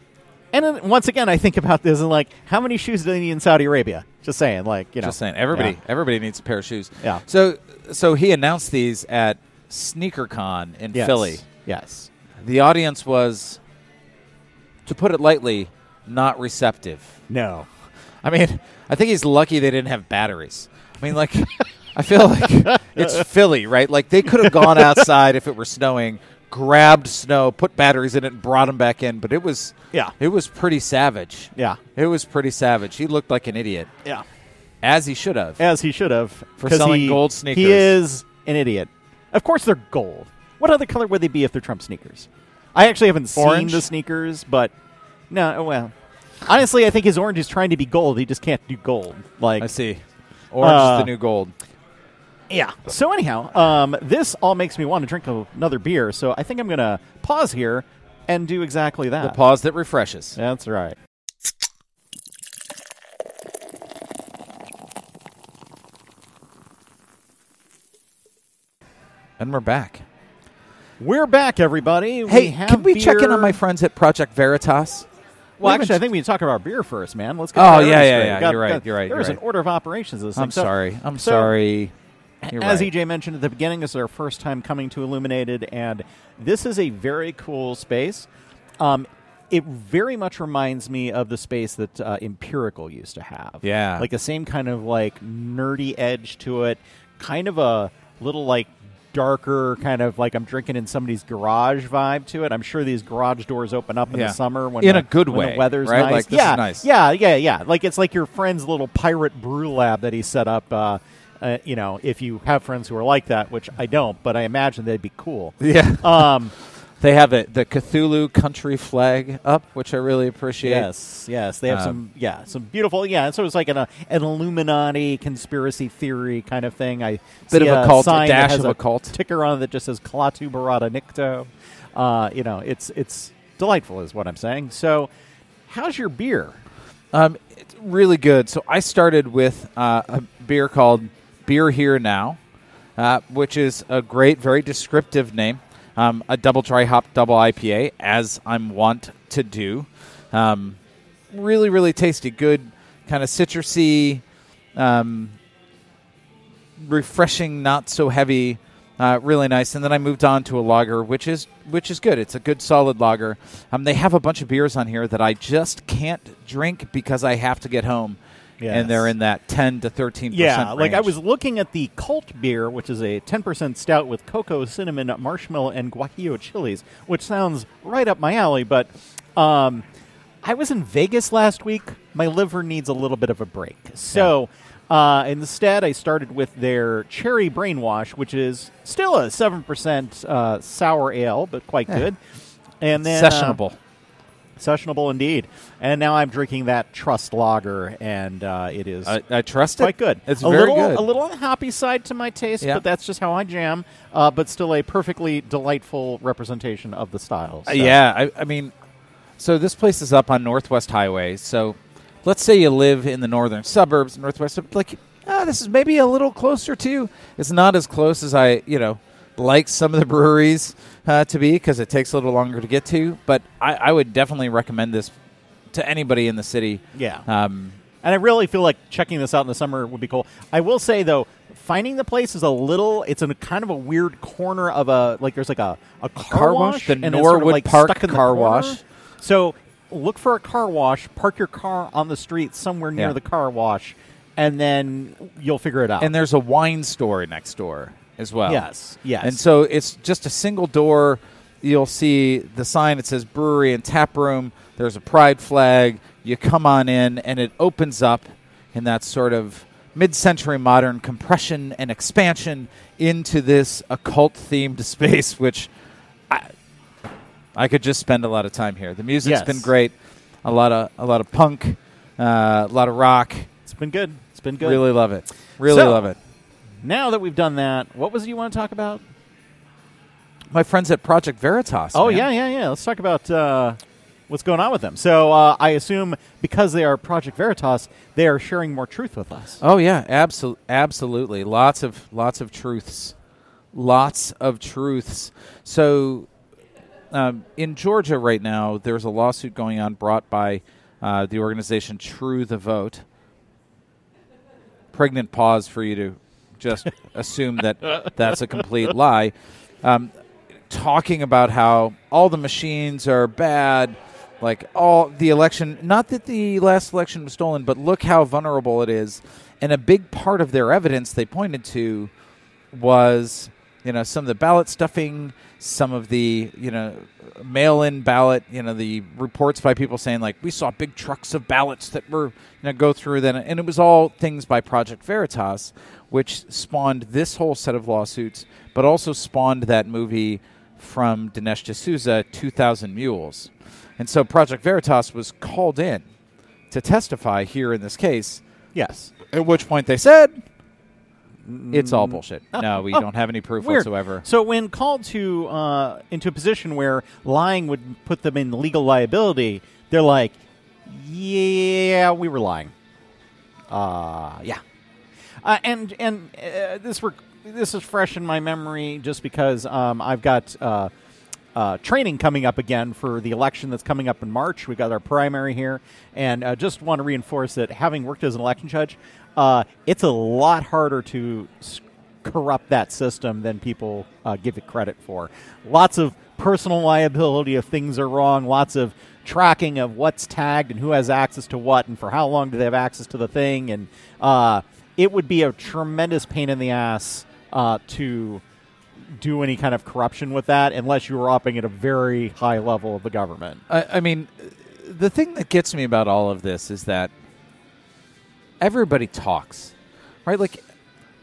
and then once again, I think about this and like, how many shoes do they need in Saudi Arabia? Just saying, like you know, Just saying, everybody Yeah. everybody needs a pair of shoes. Yeah. So so he announced these at SneakerCon in Yes. Philly. Yes. The audience was, to put it lightly, not receptive. No. I mean, I think he's lucky they didn't have batteries. I mean, like, I feel like it's Philly, right? Like they could have gone outside if it were snowing, grabbed snow, put batteries in it, and brought them back in. But it was, Yeah. it was pretty savage. Yeah. It was pretty savage. He looked like an idiot, Yeah. as he should have. as he should have for selling he- gold sneakers. He is an idiot. Of course, they're gold. What other color would they be if they're Trump sneakers? I actually haven't seen the sneakers, but no. Well, honestly, I think his orange is trying to be gold. He just can't do gold. Like I see. Orange Uh, is the new gold. Yeah. So anyhow, um, this all makes me want to drink another beer. So I think I'm gonna pause here and do exactly that. The pause that refreshes. That's right. And we're back. We're back, everybody. we Hey, have can we check in on my friends at Project Veritas? Well, actually, I think we need to talk about beer first, man. Let's get. Oh, to yeah, yeah, yeah. Got- You're right, got- you're right, There's you're an order of operations this. I'm thing. Sorry. I'm so- sorry. You're As right. EJ mentioned at the beginning, this is our first time coming to Illuminated, and this is a very cool space. Um, it very much reminds me of the space that uh, Empirical used to have. Yeah. like the same kind of like nerdy edge to it, kind of a little like darker kind of like I'm drinking in somebody's garage vibe to it. I'm sure these garage doors open up in Yeah. the summer when In the, a good when way, the weather's right? nice. Like, this is yeah, nice. yeah, yeah, yeah. Like it's like your friend's little pirate brew lab that he set up. Uh, uh, you know, if you have friends who are like that, which I don't, but I imagine they'd be cool. Yeah. Um, They have it, the Cthulhu country flag up, which I really appreciate. yes, yes, they have Um, some, yeah, some beautiful, yeah. And so it's like an, uh, an Illuminati conspiracy theory kind of thing. I Bit of a cult, a sign that dash of a cult. ticker on it that just says Klaatu Barada Nikto. Uh, you know, it's it's delightful, is what I'm saying. So, how's your beer? Um, it's really good. So I started with uh, a beer called Beer Here Now, uh, which is a great, very descriptive name. Um, a double dry hop double IPA, as I'm wont to do. Um, really, really tasty. Good, kind of citrusy, um, refreshing, not so heavy. Uh, really nice. And then I moved on to a lager, which is which is good. It's a good solid lager. Um, they have a bunch of beers on here that I just can't drink because I have to get home, Yes. and they're in that ten to thirteen. Yeah, like I was looking at the Cult beer, which is a 10% stout with cocoa, cinnamon, marshmallow, and guajillo chilies, which sounds right up my alley. But um, I was in Vegas last week. My liver needs a little bit of a break. So uh, instead, I started with their Cherry Brainwash, which is still a 7% uh, sour ale, but quite Yeah. good. And then uh, sessionable. indeed. And now I'm drinking that Trust Lager, and uh, it is I, I trust it. quite good. It's a very little, good. A little on the hoppy side to my taste, Yeah. but that's just how I jam. Uh, but still a perfectly delightful representation of the styles. Uh, yeah, I, I mean, so this place is up on Northwest Highway. So let's say you live in the northern suburbs, Northwest, like, ah, this is maybe a little closer to. It's not as close as I, you know, like some of the breweries uh, to be because it takes a little longer to get to. But I, I would definitely recommend this to anybody in the city. Yeah. Um, And I really feel like checking this out in the summer would be cool. I will say though, finding the place is a little. It's in a kind of a weird corner of a like. There's like a a car, car wash? The it's sort of, Norwood like, Park car wash? So look for a car wash. Park your car on the street somewhere near Yeah. the car wash, and then you'll figure it out. and there's a wine store next door as well. yes, yes, And so it's just a single door. You'll see the sign that says brewery and tap room. There's a pride flag. You come on in, and it opens up in that sort of mid-century modern compression and expansion into this occult themed space, which I, I could just spend a lot of time here. The music's Yes. been great. A lot of a lot of punk, uh, a lot of rock. it's been good. It's been good. Really love it. Really So- love it. Now that we've done that, what was it you want to talk about? My friends at Project Veritas. Oh man. yeah, yeah, yeah. Let's talk about uh, what's going on with them. So uh, I assume because they are Project Veritas, they are sharing more truth with us. Oh yeah, absolutely, absolutely. Lots of lots of truths, lots of truths. So, um, in Georgia right now, there's a lawsuit going on brought by uh, the organization True the Vote. Pregnant pause for you to just assume that that's a complete lie. Um, talking about how all the machines are bad, like all the election. Not that the last election was stolen, but look how vulnerable it is. And a big part of their evidence they pointed to was, you know, some of the ballot stuffing, some of the, you know, mail-in ballot, you know, the reports by people saying like we saw big trucks of ballots that were, you know, go through then, and it was all things by Project Veritas, which spawned this whole set of lawsuits, but also spawned that movie from Dinesh D'Souza, 2000 Mules. And so Project Veritas was called in to testify here in this case, Yes. at which point they said, it's all bullshit. No, we don't have any proof Weird. whatsoever. So when called to uh, into a position where lying would put them in legal liability, they're like, "Yeah, we were lying." Uh, yeah. Uh, and and uh, this this is fresh in my memory just because um, I've got uh, uh, training coming up again for the election that's coming up in March. We've got our primary here, and uh, just want to reinforce that having worked as an election judge, uh, it's a lot harder to corrupt that system than people uh, give it credit for. Lots of personal liability if things are wrong. Lots of tracking of what's tagged and who has access to what and for how long do they have access to the thing and uh, it would be a tremendous pain in the ass uh, to do any kind of corruption with that unless you were operating at a very high level of the government. I, I mean, the thing that gets me about all of this is that everybody talks, right? Like,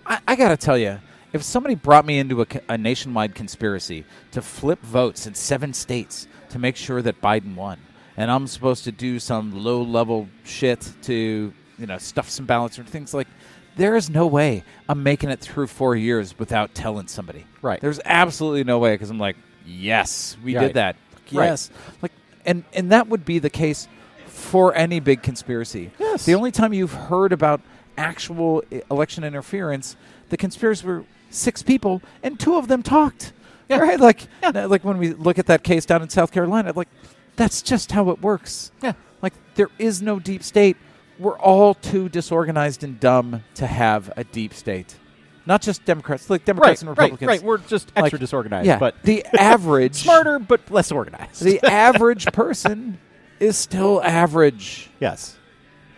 I, I got to tell you, if somebody brought me into a, a nationwide conspiracy to flip votes in seven states to make sure that Biden won, and I'm supposed to do some low level shit to, you know, stuff some ballots and things like there is no way I'm making it through four years without telling somebody. Right. There's absolutely no way because I'm like, yes, we Right. did that. Right. Yes. Like and and that would be the case for any big conspiracy. Yes. The only time you've heard about actual e- election interference, the conspirators were six people and two of them talked. Yeah. Right? Like Yeah. like when we look at that case down in South Carolina, like that's just how it works. Yeah. Like there is no deep state. We're all too disorganized and dumb to have a deep state. Not just Democrats, like Democrats Right, and Republicans. right. right. We're just extra Like, disorganized, yeah, but the average smarter but less organized. the average person is still average. yes,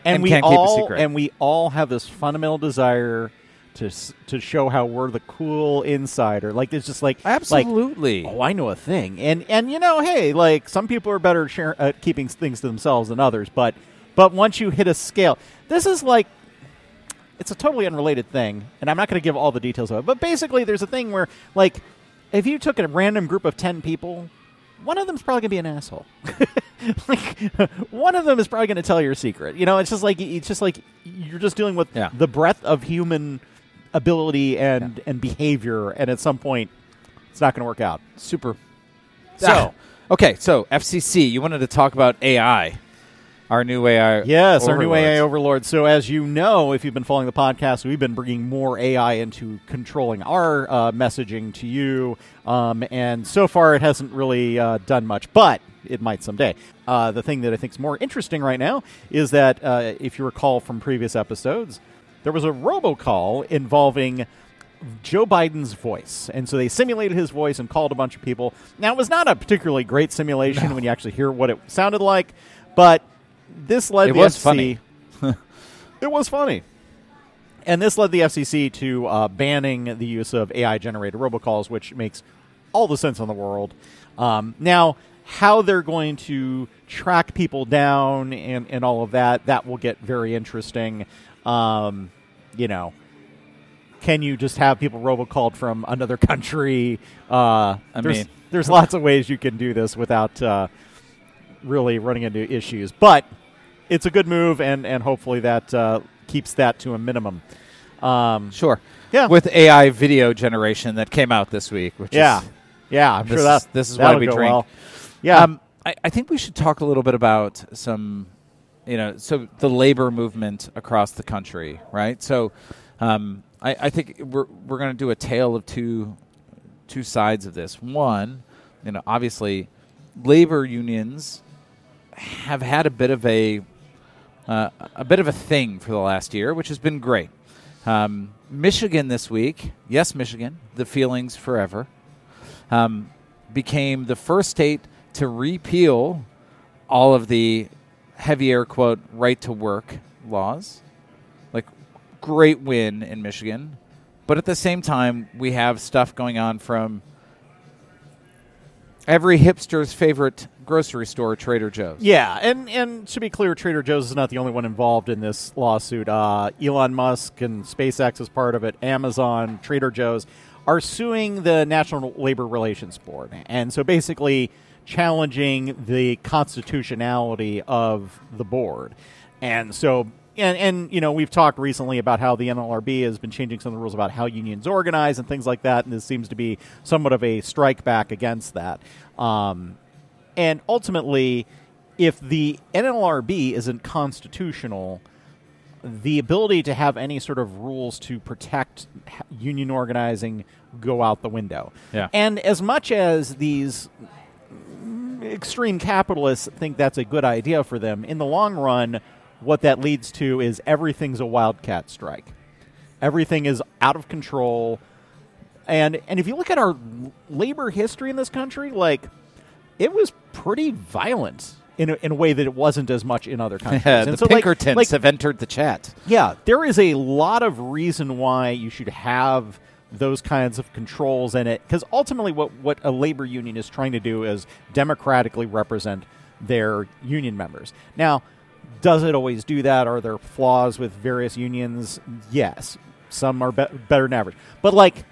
and, And we can't keep a all secret. and we all have this fundamental desire to to show how we're the cool insider. Like it's just like like Absolutely. oh, I know a thing, and and you know, hey, like some people are better at, share, at keeping things to themselves than others, but but once you hit a scale, this is like it's a totally unrelated thing, and I'm not going to give all the details of it. But basically, there's a thing where like if you took a random group of ten people. One of them's probably gonna be an asshole. like, one of them is probably gonna tell your secret. You know, it's just like it's just like you're just dealing with Yeah. the breadth of human ability and and behavior, and at some point, it's not going to work out. Super. So- okay, so FCC, you wanted to talk about AI, our new AI. Yes, our new. AI overlord. So, as you know, if you've been following the podcast, we've been bringing more AI into controlling our uh, messaging to you. Um, and so far, it hasn't really uh, done much, but it might someday. Uh, the thing that I think is more interesting right now is that uh, if you recall from previous episodes, there was a robocall involving Joe Biden's voice. And so they simulated his voice and called a bunch of people. Now, it was not a particularly great simulation when you actually hear what it sounded like, but this led It the was FCC funny. it was funny. And this led the FCC to uh, banning the use of AI generated robocalls, which makes all the sense in the world. Um, now, how they're going to track people down and, and all of that, that will get very interesting. Um, you know, can you just have people robocalled from another country? Uh, I there's, mean- there's lots of ways you can do this without uh, really running into issues. But it's a good move, and, and hopefully that uh, keeps that to a minimum. Um, Sure. Yeah. With AI video generation that came out this week, which yeah, is yeah, I'm this sure that is- this is why we drink. Well. Yeah, Um, I, I think we should talk a little bit about some, you know, so the labor movement across the country, right? So, um, I, I think we're we're going to do a tale of two two sides of this. One, you know, obviously, labor unions have had a bit of a uh, a bit of a thing for the last year, which has been great. Um, Michigan this week, yes, Michigan, the feelings forever, um, became the first state to repeal all of the heavy air quote right to work laws. Like, great win in Michigan. But at the same time, we have stuff going on from every hipster's favorite grocery store, Trader Joe's. Yeah, and and to be clear, Trader Joe's is not the only one involved in this lawsuit. Uh, Elon Musk and SpaceX is part of it. Amazon, Trader Joe's are suing the National Labor Relations Board, and so basically challenging the constitutionality of the board. And so, and and you know, we've talked recently about how the NLRB has been changing some of the rules about how unions organize and things like that, and this seems to be somewhat of a strike back against that. Um, and ultimately, if the NLRB isn't constitutional, the ability to have any sort of rules to protect union organizing go out the window. Yeah. And as much as these extreme capitalists think that's a good idea for them. In the long run, what that leads to is everything's a wildcat strike. Everything is out of control. And and if you look at our labor history in this country, like it was pretty violent in a, in a way that it wasn't as much in other countries. the and so, like- Pinkertons like, have entered the chat. yeah, there is a lot of reason why you should have those kinds of controls in it because ultimately what, what a labor union is trying to do is democratically represent their union members. Now, does it always do that? Are there flaws with various unions? Yes. Some are be- better than average. But like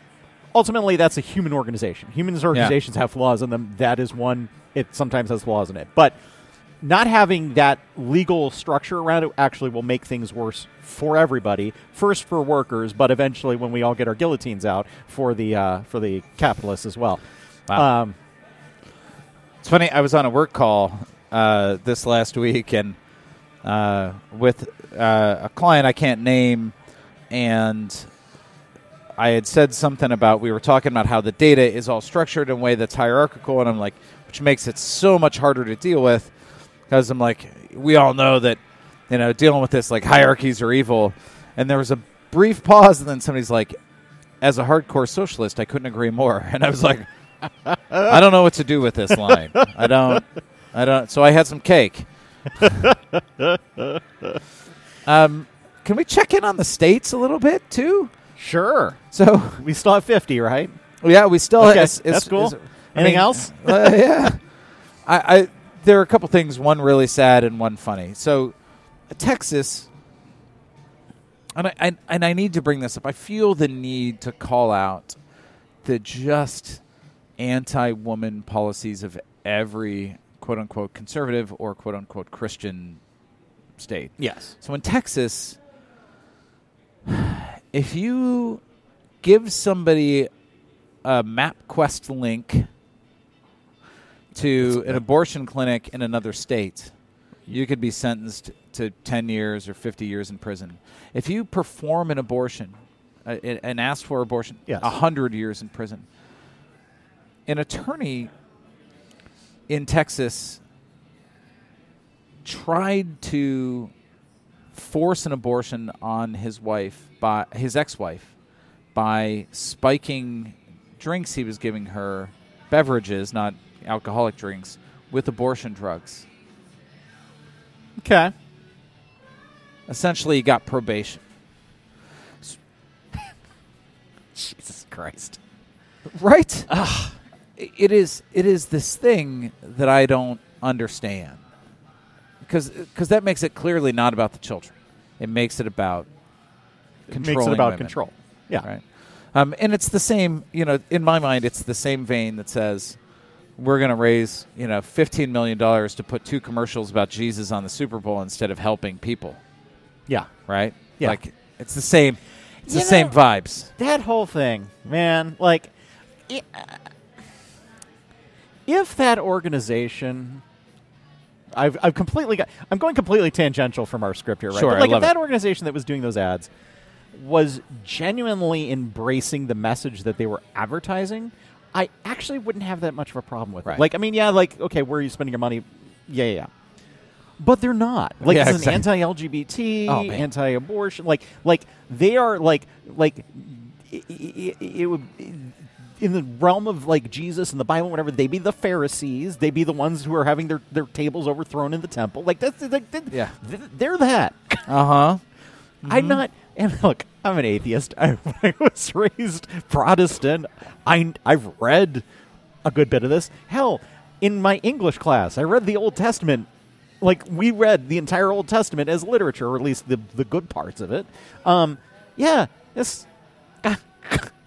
ultimately that's a human organization. Human organizations have flaws in them. That is one it sometimes has flaws in it. But not having that legal structure around it actually will make things worse for everybody. First for workers, but eventually, when we all get our guillotines out, for the uh, for the capitalists as well. Wow. Um, It's funny. I was on a work call uh, this last week, and uh, with uh, a client I can't name, and I had said something about we were talking about how the data is all structured in a way that's hierarchical, and I'm like, which makes it so much harder to deal with because I'm like, we all know that you know dealing with this like hierarchies are evil, and there was a brief pause, and then somebody's like, as a hardcore socialist, I couldn't agree more, and I was like. I don't know what to do with this line. I don't. I don't. So I had some cake. um, can we check in on the states a little bit too? sure. So We still have 50, right? yeah, we still. Okay, it's- it's- that's cool. it's- Anything mean, else? uh, yeah. I, I there are a couple things. One really sad and one funny. So Texas. And I, I and I need to bring this up. I feel the need to call out the just anti-woman policies of every quote unquote conservative or quote unquote Christian state. Yes. So in Texas, if you give somebody a MapQuest link to an abortion clinic in another state, you could be sentenced to 10 years or 50 years in prison. If you perform an abortion uh, and ask for abortion, Yes. 100 years in prison. An attorney in Texas tried to force an abortion on his wife by his ex-wife by spiking drinks he was giving her beverages not alcoholic drinks with abortion drugs Okay. essentially he got probation Jesus Christ. right it is it is this thing that i don't understand because because that makes it clearly not about the children it makes it about It makes it about women. control. Yeah. right? Um, and it's the same, you know, in my mind, it's the same vein that says we're going to raise, you know, fifteen million dollars to put two commercials about Jesus on the Super Bowl instead of helping people, Yeah. right? Yeah. like it's the same, it's You the same vibes. that whole thing, man, like, i if that organization, I've, I've completely got, I'm going completely tangential from our script here, right? Sure, But I like, if that it. organization that was doing those ads was genuinely embracing the message that they were advertising, I actually wouldn't have that much of a problem with Right. it. Like, I mean, yeah, like, okay, where are you spending your money? Yeah, yeah, yeah. But they're not. Like Yeah, it's exactly. an anti-LGBT, Oh, anti-abortion. Like, like they are like, like it, it, it would in the realm of like Jesus and the Bible, whatever. They be the Pharisees. They be the ones who are having their, their tables overthrown in the temple. Like that's like, that- Yeah. th- they're that. Uh huh. I'm not. And look, I'm an atheist. I, I was raised Protestant. I I've read a good bit of this. Hell, in my English class, I read the Old Testament. Like we read the entire Old Testament as literature, or at least the the good parts of it. Um, yeah, it's.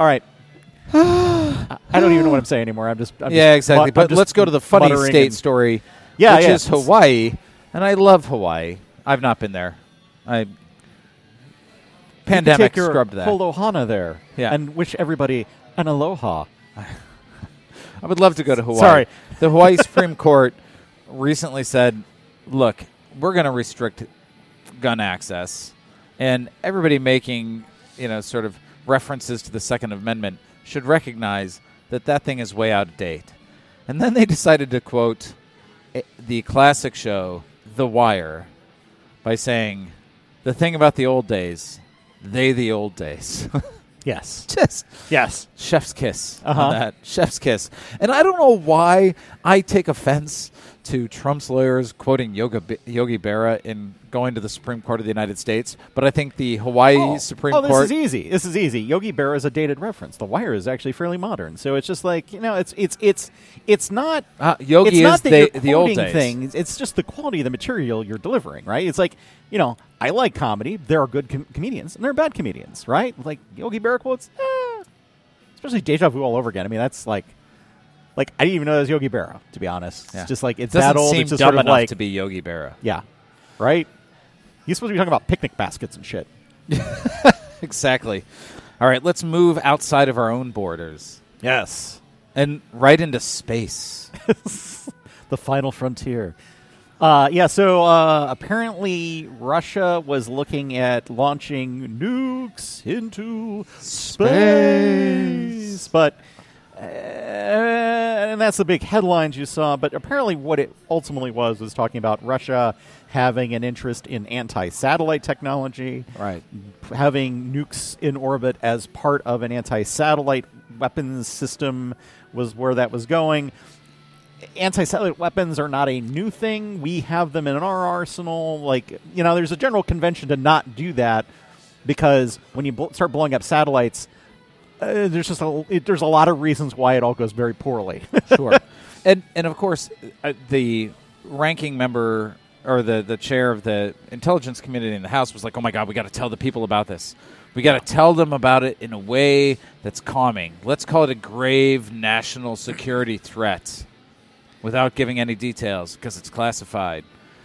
All right. I don't even know what I'm saying anymore. I'm just I'm Yeah, just exactly. mu- But let's go to the funny state story, Yeah, which yeah, is Hawaii, and I love Hawaii. I've not been there. I You pandemic your scrubbed that. Holohana there, Yeah. and wish everybody an aloha. I would love to go to Hawaii. Sorry. The Hawaii Supreme Court recently said, look, we're going to restrict gun access. And everybody making, you know, sort of references to the Second Amendment should recognize that that thing is way out of date. And then they decided to quote eh, the classic show, The Wire, by saying, The thing about the old days, they the old days. Yes. Just Yes. chef's kiss Uh-huh. on that. Chef's kiss. And I don't know why I take offense to Trump's lawyers quoting Yoga, Yogi Berra in going to the Supreme Court of the United States, but I think the Hawaii Supreme Court oh, this Court is easy. This is easy. Yogi Berra is a dated reference. The Wire is actually fairly modern, so it's just like you know, it's it's it's it's not. Uh, Yogi it's is not that the- the old days. things. It's just the quality of the material you're delivering, right? It's like you know, I like comedy. There are good com- comedians and there are bad comedians, right? Like Yogi Berra quotes, eh, especially Deja Vu all over again. I mean, that's like. Like I didn't even know that was Yogi Berra, to be honest. Yeah. It's just like it's doesn't that old. seem It's just dumb sort of enough like to be Yogi Berra. yeah, right. He's supposed to be talking about picnic baskets and shit. Exactly. All right, let's move outside of our own borders Yes, and right into space. the final frontier. Uh, yeah, so uh, apparently Russia was looking at launching nukes into space, but uh, and that's the big headlines you saw. But apparently, what it ultimately was was talking about Russia having an interest in anti-satellite technology, Right. having nukes in orbit as part of an anti-satellite weapons system was where that was going anti-satellite weapons are not a new thing. We have them in our arsenal. Like you know, there's a general convention to not do that because when you bl- start blowing up satellites, uh, there's just a it, there's a lot of reasons why it all goes very poorly. sure. And and of course, uh, the ranking member or the the chair of the intelligence committee in the House was like, "Oh my God, we got to tell the people about this. We got to tell them about it in a way that's calming. Let's call it a grave national security threat." Without giving any details because it's classified.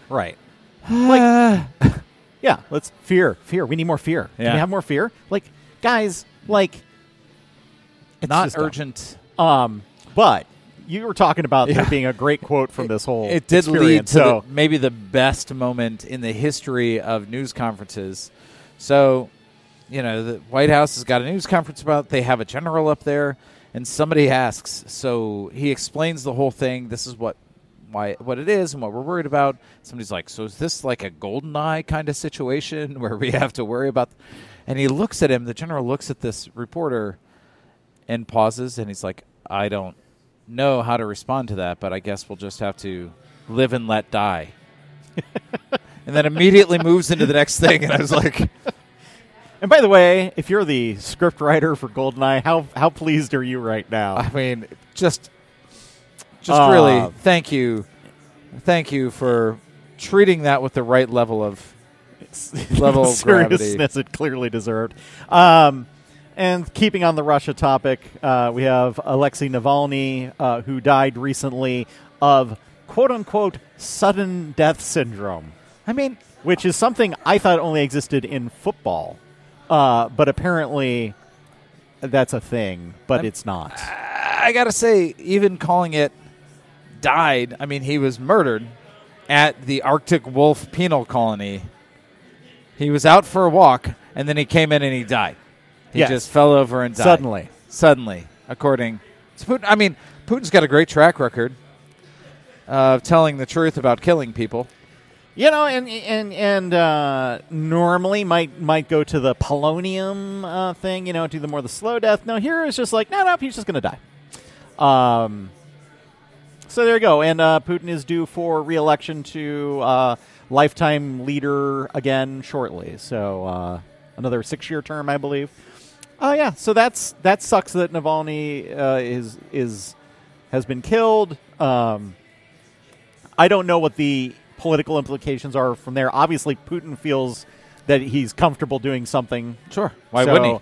right. Like yeah, let's fear, fear. We need more fear. Can we have more fear? Like guys, like Not just dumb. urgent. Um, but you were talking about Yeah. there being a great quote from this whole. It did lead to so the, maybe the best moment in the history of news conferences. So, you know, the White House has got a news conference about. They have a general up there, and somebody asks. So he explains the whole thing. This is what why what it is and what we're worried about. Somebody's like, "So is this like a golden eye kind of situation where we have to worry about?" And he looks at him. The general looks at this reporter and pauses, and he's like, "I don't know how to respond to that, but I guess we'll just have to live and let die." and then immediately moves into the next thing, and I was like, And by the way, if you're the script writer for Goldeneye, how how pleased are you right now? I mean, just, just Uh, really, thank you, thank you for treating that with the right level of level of gravity. seriousness it clearly deserved. Um, and keeping on the Russia topic, uh, we have Alexei Navalny, uh, who died recently of "quote unquote" sudden death syndrome, I mean, which is something I thought only existed in football, uh, but apparently that's a thing. But I'm- it's not. I gotta say, even calling it died. I mean, he was murdered at the Arctic wolf penal colony. He was out for a walk, and then he came in and he died. He Yes. just fell over and died Suddenly. Suddenly, according to Putin. I mean, Putin's got a great track record of telling the truth about killing people. You know, and and and uh, normally might might go to the polonium uh, thing. You know, do the more the slow death. No, here is just like no, no, he's just going to die. Um. So there you go, and uh, Putin is due for re-election to uh, lifetime leader again shortly. So uh, another six-year term, I believe. Oh yeah, so that's that sucks that Navalny uh, is is has been killed. Um, I don't know what the political implications are from there. Obviously, Putin feels that he's comfortable doing something. Sure. Why So wouldn't he?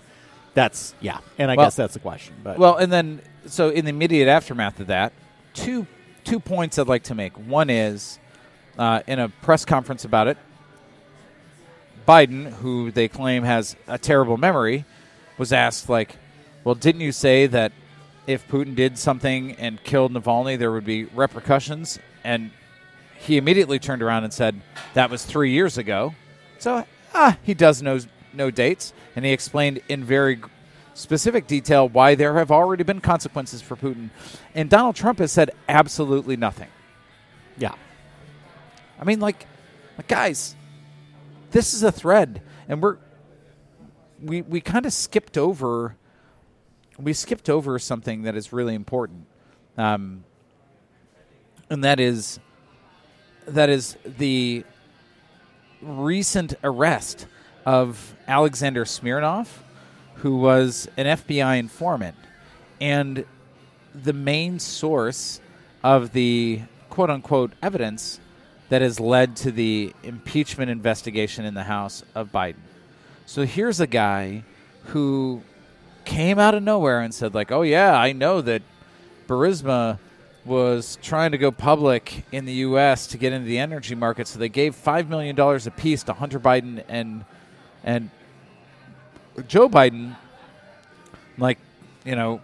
That's yeah, and I Well- guess that's the question. But Well, and then so in the immediate aftermath of that, two two points I'd like to make. One is uh, in a press conference about it, Biden, who they claim has a terrible memory, was asked like, "Well, didn't you say that if Putin did something and killed Navalny, there would be repercussions?" And he immediately turned around and said, "That was three years ago." So ah, he does know no dates, and he explained in very specific detail why there have already been consequences for Putin. And Donald Trump has said absolutely nothing. Yeah. I mean, like, like guys, this is a thread, and we're we we kind of skipped over we skipped over something that is really important, um, and that is that is the recent arrest of Alexander Smirnov, who was an FBI informant, and the main source of the quote unquote evidence that has led to the impeachment investigation in the House of Biden. So here's a guy who came out of nowhere and said, like, oh, yeah, I know that Burisma was trying to go public in the U.S. to get into the energy market, so they gave $5 million apiece to Hunter Biden and, and Joe Biden, like, you know,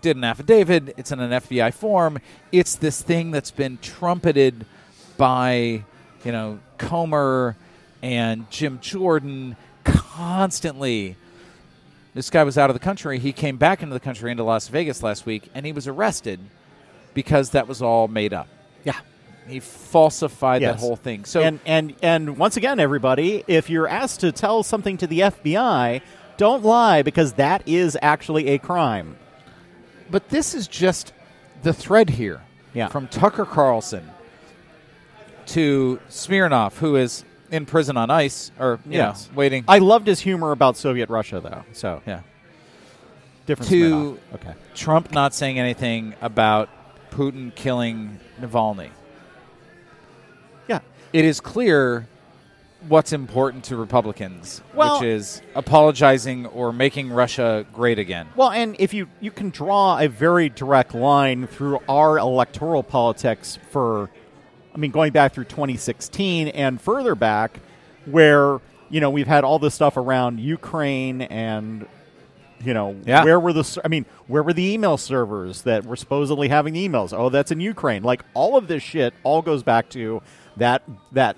did an affidavit. It's in an FBI form. It's this thing that's been trumpeted by, you know, Comer and Jim Jordan constantly. This guy was out of the country. He came back into the country into Las Vegas last week, and he was arrested because that was all made up. Yeah. He falsified Yes. that whole thing. So and and and once again, everybody, if you're asked to tell something to the FBI, don't lie because that is actually a crime. But this is just the thread here. Yeah. From Tucker Carlson to Smirnov, who is in prison on ice, or you Yes. know, waiting. I loved his humor about Soviet Russia, though. So yeah. different. To- okay. Trump not saying anything about Putin killing Navalny. Yeah. It is clear what's important to Republicans, Well- which is apologizing or making Russia great again. Well, and if you you can draw a very direct line through our electoral politics for, I mean, going back through 2016 and further back, where you know we've had all this stuff around Ukraine and. You know, Yeah. where were the? I mean, where were the email servers that were supposedly having the emails? Oh, that's in Ukraine. Like all of this shit, all goes back to that that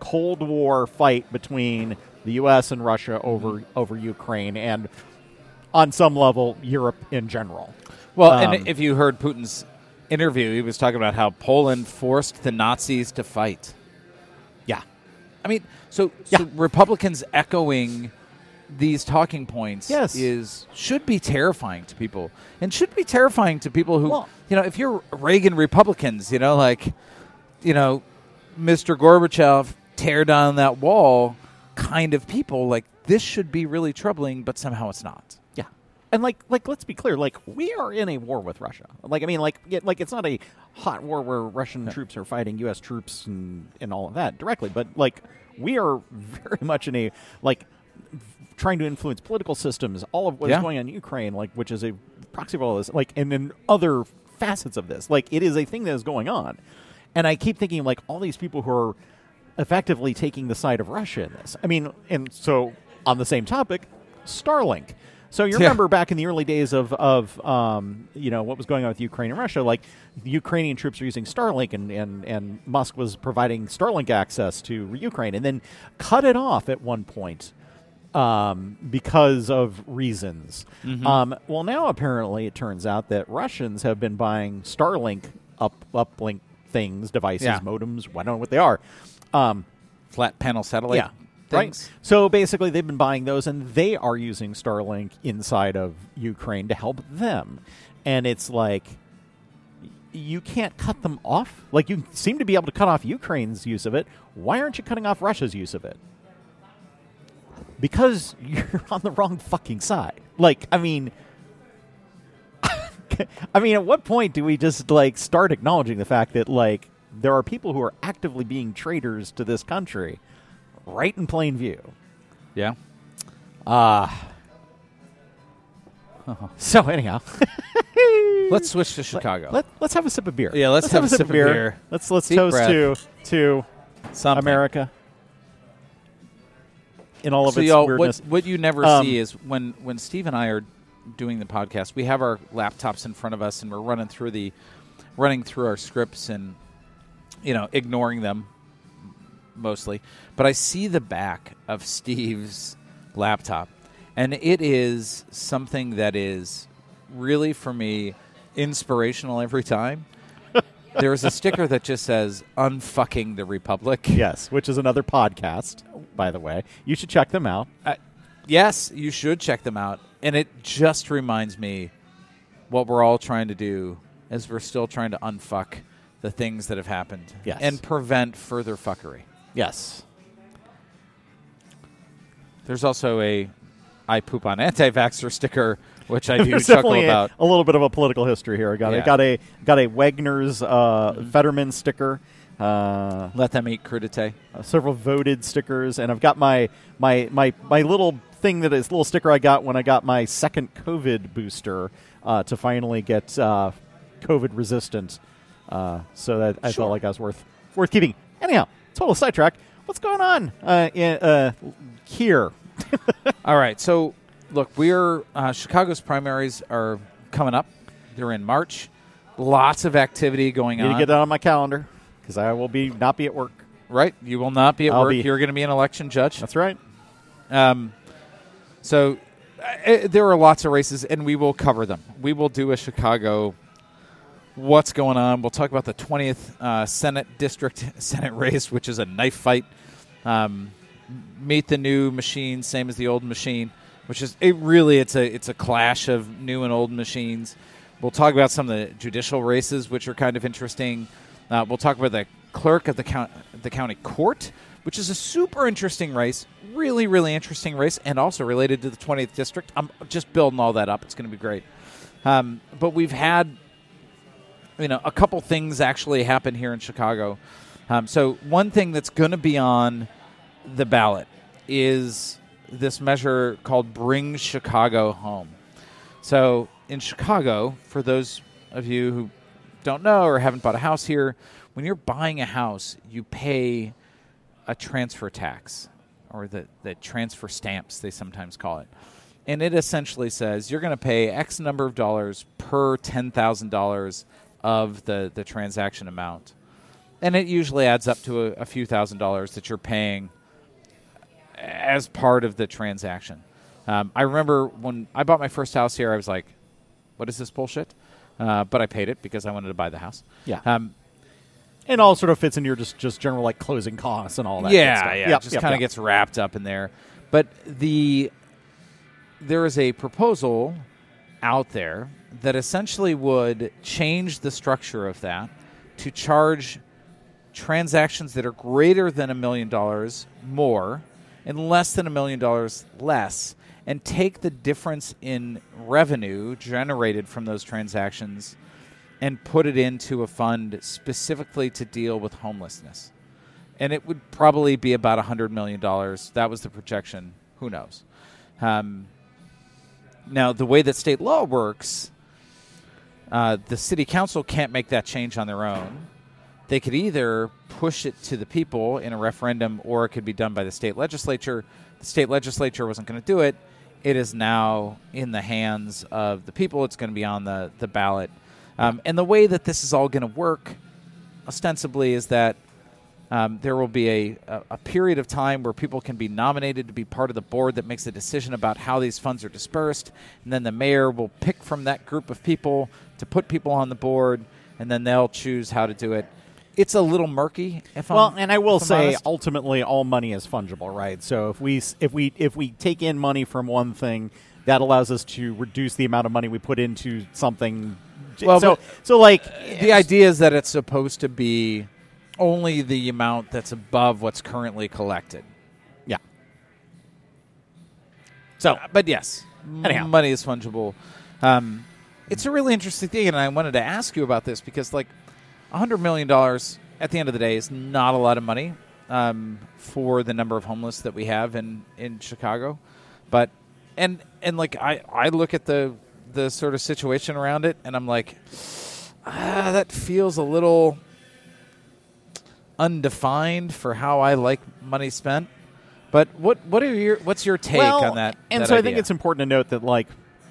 Cold War fight between the U.S. and Russia over over Ukraine, and on some level, Europe in general. Well, Um, and if you heard Putin's interview, he was talking about how Poland forced the Nazis to fight. Yeah, I mean, so, Yeah. so Republicans echoing these talking points Yes. is should be terrifying to people, and should be terrifying to people who, Well- you know, if you're Reagan Republicans, you know, like, you know, Mr. Gorbachev tear down that wall kind of people, like this should be really troubling, but somehow it's not. And like, like, let's be clear. Like, we are in a war with Russia. Like, I mean, like, it, like it's not a hot war where Russian troops are fighting U.S. troops and and all of that directly, but like, we are very much in a like trying to influence political systems. All of what is Yeah. going on in Ukraine, like, which is a proxy of all this, like, and then other facets of this. Like, it is a thing that is going on. And I keep thinking, like, all these people who are effectively taking the side of Russia in this. I mean, and so on the same topic, Starlink. So you Yeah. remember back in the early days of, of um, you know what was going on with Ukraine and Russia, like the Ukrainian troops are using Starlink, and, and, and Musk was providing Starlink access to Ukraine, and then cut it off at one point um, because of reasons. Um, well, now apparently it turns out that Russians have been buying Starlink up uplink things, devices, Yeah. modems. I don't know what they are. Um, Flat panel satellite. yeah, Things. right. So basically, they've been buying those, and they are using Starlink inside of Ukraine to help them. And it's like you can't cut them off. Like you seem to be able to cut off Ukraine's use of it. Why aren't you cutting off Russia's use of it? Because you're on the wrong fucking side. Like, I mean. I mean, at what point do we just like start acknowledging the fact that like there are people who are actively being traitors to this country, right in plain view? Yeah. Ah. so anyhow, Let's switch to Chicago. Let, us have a sip of beer. Yeah, let's have a sip of beer. beer. Let's let's Deep toast breath. to to Something. America in all of so its y'all, what, weirdness. what you never Um, see is when when Steve and I are doing the podcast, we have our laptops in front of us and we're running through the running through our scripts and you know ignoring them mostly. But I see the back of Steve's laptop, and it is something that is really for me inspirational every time. there is a sticker that just says "Unfucking the Republic." Yes, which is another podcast, by the way. You should check them out. Uh, yes, you should check them out. And it just reminds me what we're all trying to do is we're still trying to unfuck the things that have happened Yes. and prevent further fuckery. Yes. There's also a I poop on anti-vaxxer sticker, which I do There's chuckle definitely about. a little bit of a political history here. I got Yeah. I got a got a Wagner's uh, Fetterman sticker. Uh, Let them eat crudité. uh, several voted stickers, and I've got my my my my little thing that is little sticker I got when I got my second COVID booster uh, to finally get uh, COVID resistant. Uh, so that I Sure. felt like I was worth worth keeping. Anyhow, total sidetrack. What's going on uh, in, uh, here? All right, so look, we're uh, Chicago's primaries are coming up. They're in March. Lots of activity going Need to on. get that on my calendar because I will be not be at work. right, you will not be at I'll work. be- You're going to be an election judge. That's right. Um, so uh, there are lots of races, and we will cover them. We will do a Chicago. What's going on? We'll talk about the 20th uh, Senate District Senate race, which is a knife fight. Um, meet the new machine, same as the old machine, which is it. Really, it's a it's a clash of new and old machines. We'll talk about some of the judicial races, which are kind of interesting. Uh, we'll talk about the clerk of the count, the county court, which is a super interesting race, really, really interesting race, and also related to the 20th district. I'm just building all that up. It's going to be great. Um, but we've had, you know, a couple things actually happen here in Chicago. Um, so one thing that's going to be on the ballot is this measure called "Bring Chicago Home." So in Chicago, for those of you who don't know or haven't bought a house here, when you're buying a house, you pay a transfer tax or the, the transfer stamps, they sometimes call it. And it essentially says you're going to pay X number of dollars per $10,000 of the, the transaction amount. And it usually adds up to a, a few thousand dollars that you're paying as part of the transaction. Um, I remember when I bought my first house here, I was like, what is this bullshit? Uh, but I paid it because I wanted to buy the house. Yeah. Um, And all sort of fits into your just just general like closing costs and all that. yeah, stuff. yeah. Yep, just yep, kind of yep. gets wrapped up in there. But the there is a proposal out there that essentially would change the structure of that to charge transactions that are greater than a million dollars more and less than a million dollars less and take the difference in revenue generated from those transactions and put it into a fund specifically to deal with homelessness. And it would probably be about $100 million. That was the projection. Who knows? Um, now, the way that state law works, uh, the city council can't make that change on their own. They could either push it to the people in a referendum or it could be done by the state legislature. The state legislature wasn't going to do it. It is now in the hands of the people. It's going to be on the, the ballot. Um, and the way that this is all going to work, ostensibly, is that um, there will be a, a, a period of time where people can be nominated to be part of the board that makes a decision about how these funds are dispersed. And then the mayor will pick from that group of people to put people on the board, and then they'll choose how to do it. It's a little murky. If Well, I'm, and I will say, honest. ultimately, all money is fungible, right? So if we if we if we take in money from one thing, that allows us to reduce the amount of money we put into something. Well, so so like the idea is that it's supposed to be only the amount that's above what's currently collected. yeah. So Uh, but yes, Anyhow. money is fungible. Um, it's a really interesting thing, and I wanted to ask you about this because, like, hundred million dollars at the end of the day is not a lot of money um, for the number of homeless that we have in in Chicago. But and and like I I look at the the sort of situation around it, and I'm like, ah, that feels a little undefined for how I like money spent. But what what are your what's your take well, on that? And that so I think it's important to note that like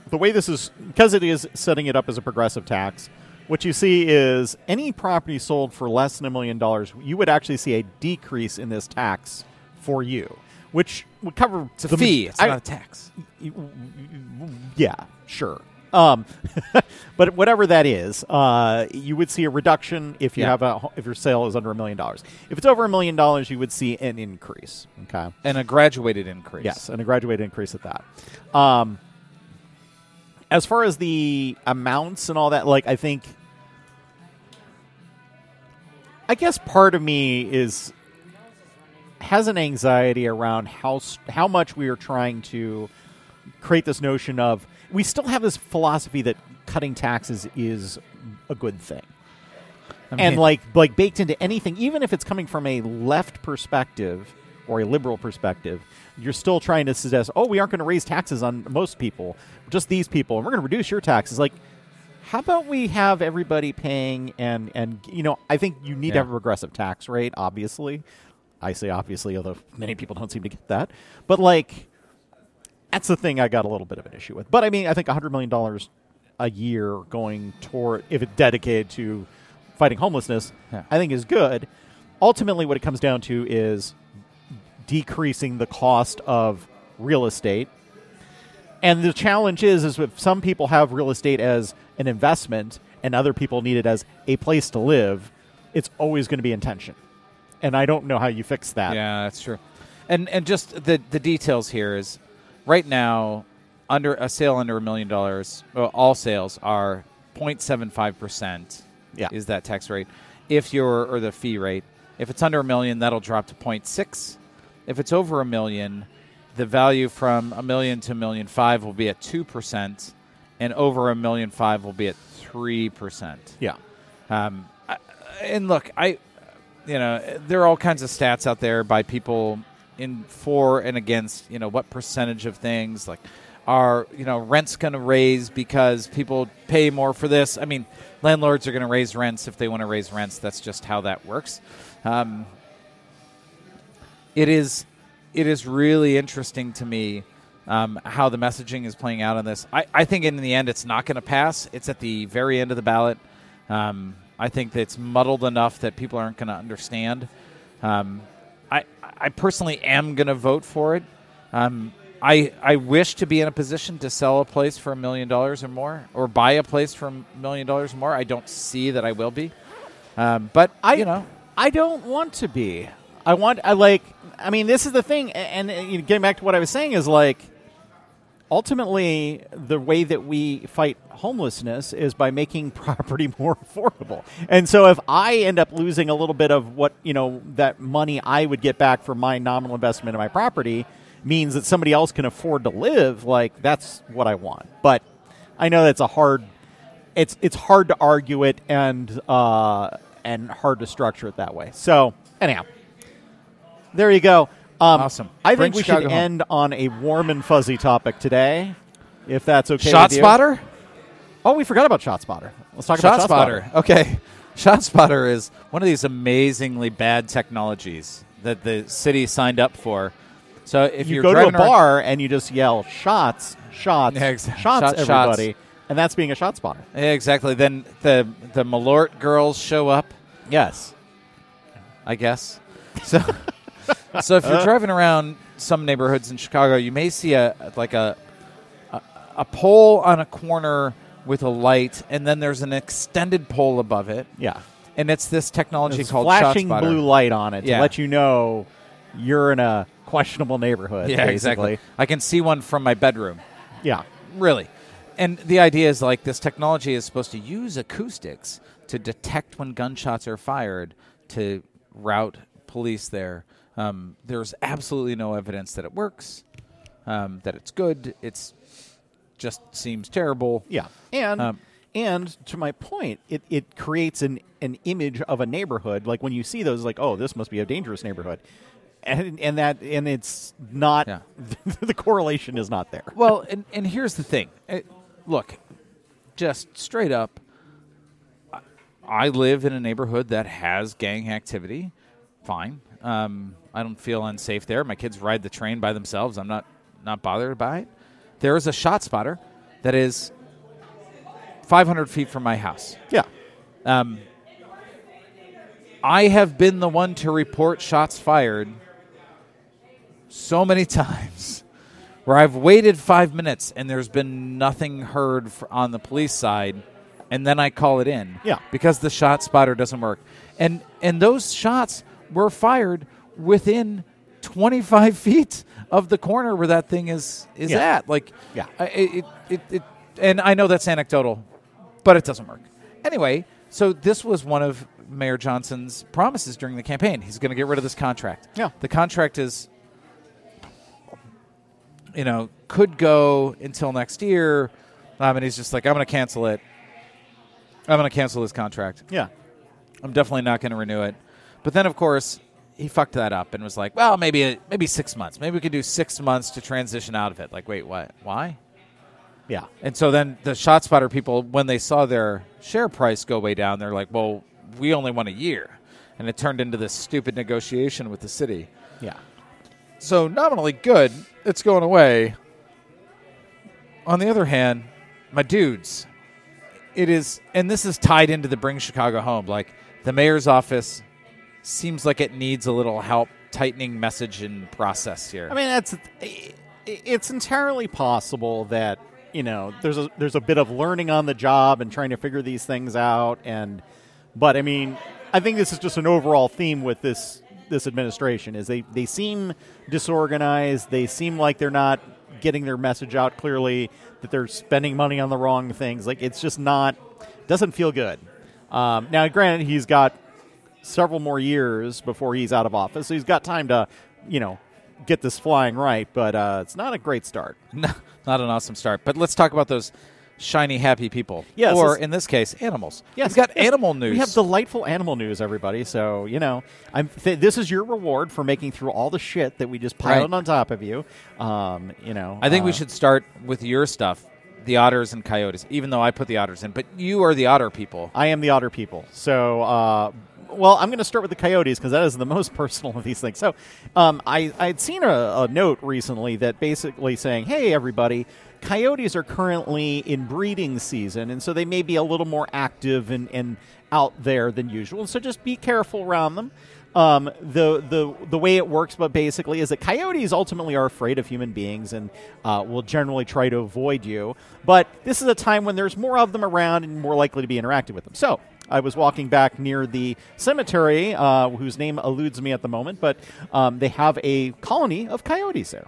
the way this is because it is setting it up as a progressive tax. What you see is any property sold for less than a million dollars, you would actually see a decrease in this tax for you. which would cover It's a the fee. It's I- not a tax. yeah, sure. Um, but whatever that is, uh, you would see a reduction if you Yeah. have a if your sale is under a million dollars. If it's over a million dollars, you would see an increase. Okay. And a graduated increase. Yes, and a graduated increase at that. Um, as far as the amounts and all that, like I think, I guess part of me is has an anxiety around how how much we are trying to create this notion of we still have this philosophy that cutting taxes is a good thing. I and like like baked into anything, even if it's coming from a left perspective or a liberal perspective, you're still trying to suggest, oh, we aren't going to raise taxes on most people, just these people, and we're going to reduce your taxes. Like, how about we have everybody paying and and you know, I think you need to have a regressive tax rate. Obviously, I say obviously, although many people don't seem to get that, but like. That's the thing I got a little bit of an issue with. But I mean, I think $100 million a year going toward, if it's dedicated to fighting homelessness, Yeah. I think is good. Ultimately, what it comes down to is decreasing the cost of real estate. And the challenge is, is if some people have real estate as an investment and other people need it as a place to live, it's always going to be in tension. And I don't know how you fix that. Yeah, that's true. And and just the the details here is right now under a sale under a million dollars, all sales are 0.75 percent. Yeah. is that tax rate? If you're or the fee rate, if it's under a million, that'll drop to 0.6. If it's over a million, the value from a million to a million five will be at two percent, and over a million five will be at three percent. Yeah. Um, I, and look, I, you know, there are all kinds of stats out there by people in for and against. You know, what percentage of things like are you know rents going to raise because people pay more for this? I mean, landlords are going to raise rents if they want to raise rents. That's just how that works. Um, it is it is really interesting to me um, how the messaging is playing out on this. I, I think in the end it's not going to pass. It's at the very end of the ballot. Um, I think that it's muddled enough that people aren't going to understand. Um, I I personally am going to vote for it. Um, I I wish to be in a position to sell a place for a million dollars or more, or buy a place for a million dollars or more. I don't see that I will be. Um, but I you know I don't want to be. I want I like I mean this is the thing and, and know, getting back to what I was saying is like ultimately the way that we fight homelessness is by making property more affordable. And so if I end up losing a little bit of what, you know, that money I would get back for my nominal investment in my property means that somebody else can afford to live, like that's what I want. But I know that's a hard it's it's hard to argue it and uh, and hard to structure it that way. So anyhow, there you go. Um, Awesome. I Bring think we Chicago should home. end on a warm and fuzzy topic today, if that's okay. shot with you. spotter. Oh, we forgot about ShotSpotter. Let's talk Shot about ShotSpotter. Okay. Shot spotter is one of these amazingly bad technologies that the city signed up for. So if You go to a bar and you just yell shots, shots, Yeah, exactly. shots, shots. everybody, and that's being a shot spotter. Yeah, exactly. Then the the Malort girls show up. Yes. I guess. So, so if you're driving around some neighborhoods in Chicago, you may see a like a, a a pole on a corner with a light, and then there's an extended pole above it, Yeah. and it's this technology There's called flashing ShotSpotter. blue light on it Yeah. to let you know you're in a questionable neighborhood. Yeah, basically. exactly. I can see one from my bedroom. Yeah. Really. And the idea is like this technology is supposed to use acoustics to detect when gunshots are fired to route police there. Um, there's absolutely no evidence that it works, um, that it's good. It's just seems terrible. Yeah, and Um, and to my point, it, it creates an an image of a neighborhood. Like when you see those, like oh, this must be a dangerous neighborhood, and and that and it's not. Yeah. the correlation is not there. Well, and, and here's the thing. Uh, look, just straight up, I live in a neighborhood that has gang activity. Fine. Um, I don't feel unsafe there. My kids ride the train by themselves. I'm not not bothered by it. There is a ShotSpotter that is 500 feet from my house. Yeah, Um, I have been the one to report shots fired so many times where I've waited five minutes and there's been nothing heard on the police side, and then I call it in. Yeah. because the ShotSpotter doesn't work, and and those shots were fired within 25 feet of the corner where that thing is is Yeah. at. Like, Yeah. I, it, it it and I know that's anecdotal, but it doesn't work. Anyway, so this was one of Mayor Johnson's promises during the campaign. He's going to get rid of this contract. Yeah. The contract is, you know, could go until next year. Um, and he's just like, I'm going to cancel it. I'm going to cancel this contract. Yeah. I'm definitely not going to renew it. But then, of course, he fucked that up and was like, well, maybe maybe six months. Maybe we could do six months to transition out of it. Like, wait, what? Why? Yeah. And so then the ShotSpotter people, when they saw their share price go way down, they're like, well, we only want a year. And it turned into this stupid negotiation with the city. Yeah. So nominally good, it's going away. On the other hand, my dudes, it is, and this is tied into the Bring Chicago Home. Like the mayor's office seems like it needs a little help tightening message and process here. I mean, that's it's entirely possible that you know there's a there's a bit of learning on the job and trying to figure these things out, and but I mean, I think this is just an overall theme with this this administration is they they seem disorganized, they seem like they're not getting their message out clearly, that they're spending money on the wrong things. Like it's just not doesn't feel good. Um, now, granted, he's got several more years before he's out of office, so he's got time to you know get this flying right, but uh, it's not a great start. No, not an awesome start. But let's talk about those shiny, happy people. Yes, or in this case, animals. Yes, We've got yes. animal news. We have delightful animal news, everybody. So you know, I'm th- this is your reward for making through all the shit that we just piled Right. on top of you. Um, you know, I think we uh, should start with your stuff, the otters and coyotes. Even though I put the otters in, but you are the otter people. I am the otter people. So, uh, well, I'm going to start with the coyotes because that is the most personal of these things. So, um, I I'd seen a, a note recently that basically saying, "Hey, everybody." Coyotes are currently in breeding season, and so they may be a little more active and, and out there than usual. So just be careful around them. Um, the the the way it works, but basically, is that coyotes ultimately are afraid of human beings and uh, will generally try to avoid you. But this is a time when there's more of them around and more likely to be interacting with them. So I was walking back near the cemetery, uh, whose name eludes me at the moment, but um, they have a colony of coyotes there.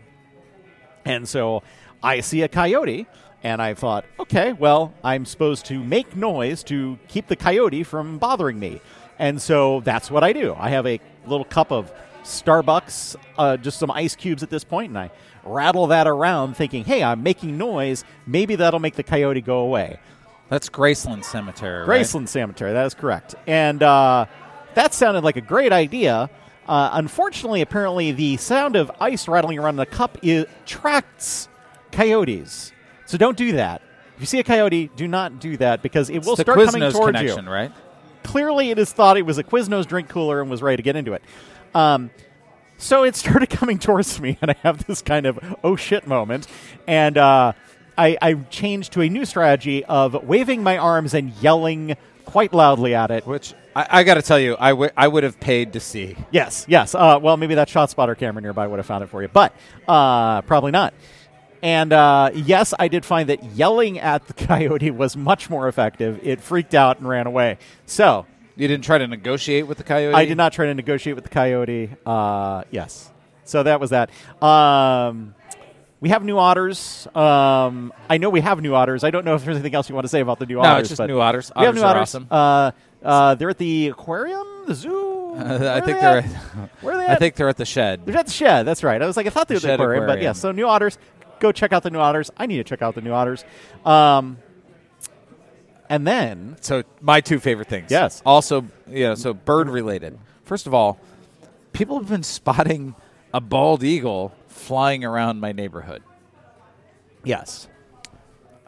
And so I see a coyote, and I thought, okay, well, I'm supposed to make noise to keep the coyote from bothering me. And so that's what I do. I have a little cup of Starbucks, uh, just some ice cubes at this point, and I rattle that around thinking, hey, I'm making noise. Maybe that'll make the coyote go away. That's Graceland Cemetery. right? Graceland Cemetery. That is correct. And uh, that sounded like a great idea. Uh, unfortunately, apparently, the sound of ice rattling around the cup attracts coyotes. So don't do that. If you see a coyote, do not do that because it will It's the start coming towards connection, you. right? Clearly, it has thought it was a Quiznos drink cooler and was ready to get into it. Um, so it started coming towards me, and I have this kind of oh shit moment. And uh, I, I changed to a new strategy of waving my arms and yelling quite loudly at it. Which I, I got to tell you, I, w- I would have paid to see. Yes, yes. Uh, well, maybe that ShotSpotter camera nearby would have found it for you, but uh, probably not. And uh, yes, I did find that yelling at the coyote was much more effective. It freaked out and ran away. So You didn't try to negotiate with the coyote. I did not try to negotiate with the coyote. Uh, yes. So that was that. Um, we have new otters. Um, I know we have new otters. I don't know if there's anything else you want to say about the new No, otters. it's just but new otters. We have new are otters. awesome. Uh, uh, they're at the aquarium, the zoo. I Where are think they they're. at? Where are they I think they're at the Shedd. They're at the Shedd. That's right. I was like, I thought they were The the Shedd Aquarium, but yeah. So new otters. Go check out the new otters. I need to check out the new otters. Um, and then So my two favorite things. Yes. Also, yeah. So bird related. First of all, people have been spotting a bald eagle flying around my neighborhood. yes,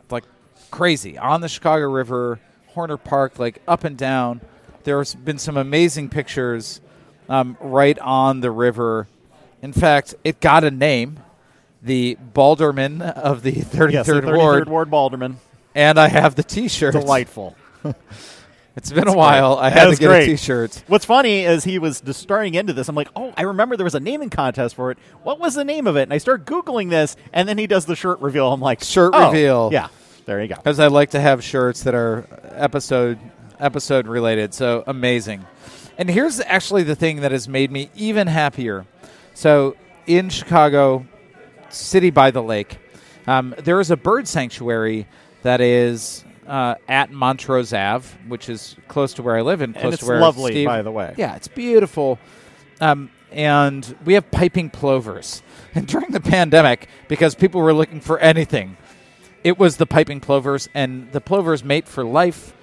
like crazy on the Chicago River, Horner Park, like up and down. There's been some amazing pictures um, right on the river. In fact, it got a name, the Balderman of the 33rd yes, the 33rd Ward, Ward Balderman. and I have the T-shirt. Delightful. It's been a while. I had to get great. a T-shirt. What's funny is he was just starting into this. I'm like, oh, I remember there was a naming contest for it. What was the name of it? And I start googling this, and then he does the shirt reveal. I'm like, Shirt oh, reveal. Yeah, there you go. because I like to have shirts that are episode episode related. So amazing. And here's actually the thing that has made me even happier. So in Chicago, city by the lake, um, there is a bird sanctuary that is uh, at Montrose Ave, which is close to where I live and close And it's to where lovely, Steve- by the way. Yeah, it's beautiful. Um, and we have piping plovers. And during the pandemic, because people were looking for anything, it was the piping plovers, and the plovers mate for life.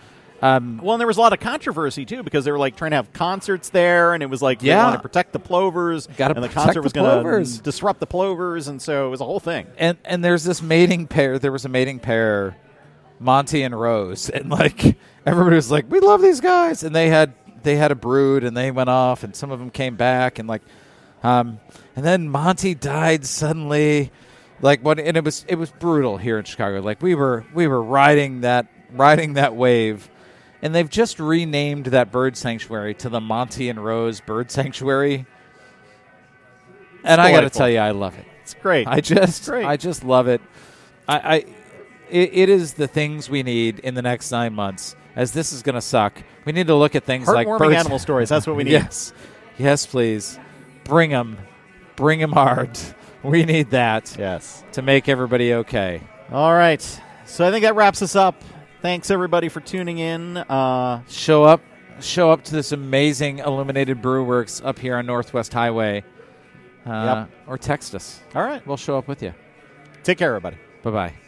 Um, Well, and there was a lot of controversy too because they were like trying to have concerts there, and it was like they Yeah. want to protect the plovers, Gotta and the concert was going to disrupt the plovers, and so it was a whole thing. and and there's this mating pair. There was a mating pair, Monty and Rose, and like everybody was like, "We love these guys," and they had they had a brood, and they went off, and some of them came back, and like, um, and then Monty died suddenly, like what, and it was it was brutal here in Chicago. Like we were we were riding that riding that wave. And they've just renamed that bird sanctuary to the Monty and Rose Bird Sanctuary. And I got to tell you, I love it. It's great. I just. I just love it. I, I it, it is the things we need in the next nine months. As this is going to suck, we need to look at things like birds. animal stories. That's what we need. Yes, yes, please, bring them, bring them hard. We need that Yes. to make everybody okay. All right. So I think that wraps us up. Thanks everybody for tuning in. Uh, Show up, show up to this amazing Illuminated Brewworks up here on Northwest Highway, uh, yep. or text us. all right. We'll show up with you. Take care, everybody. Bye bye.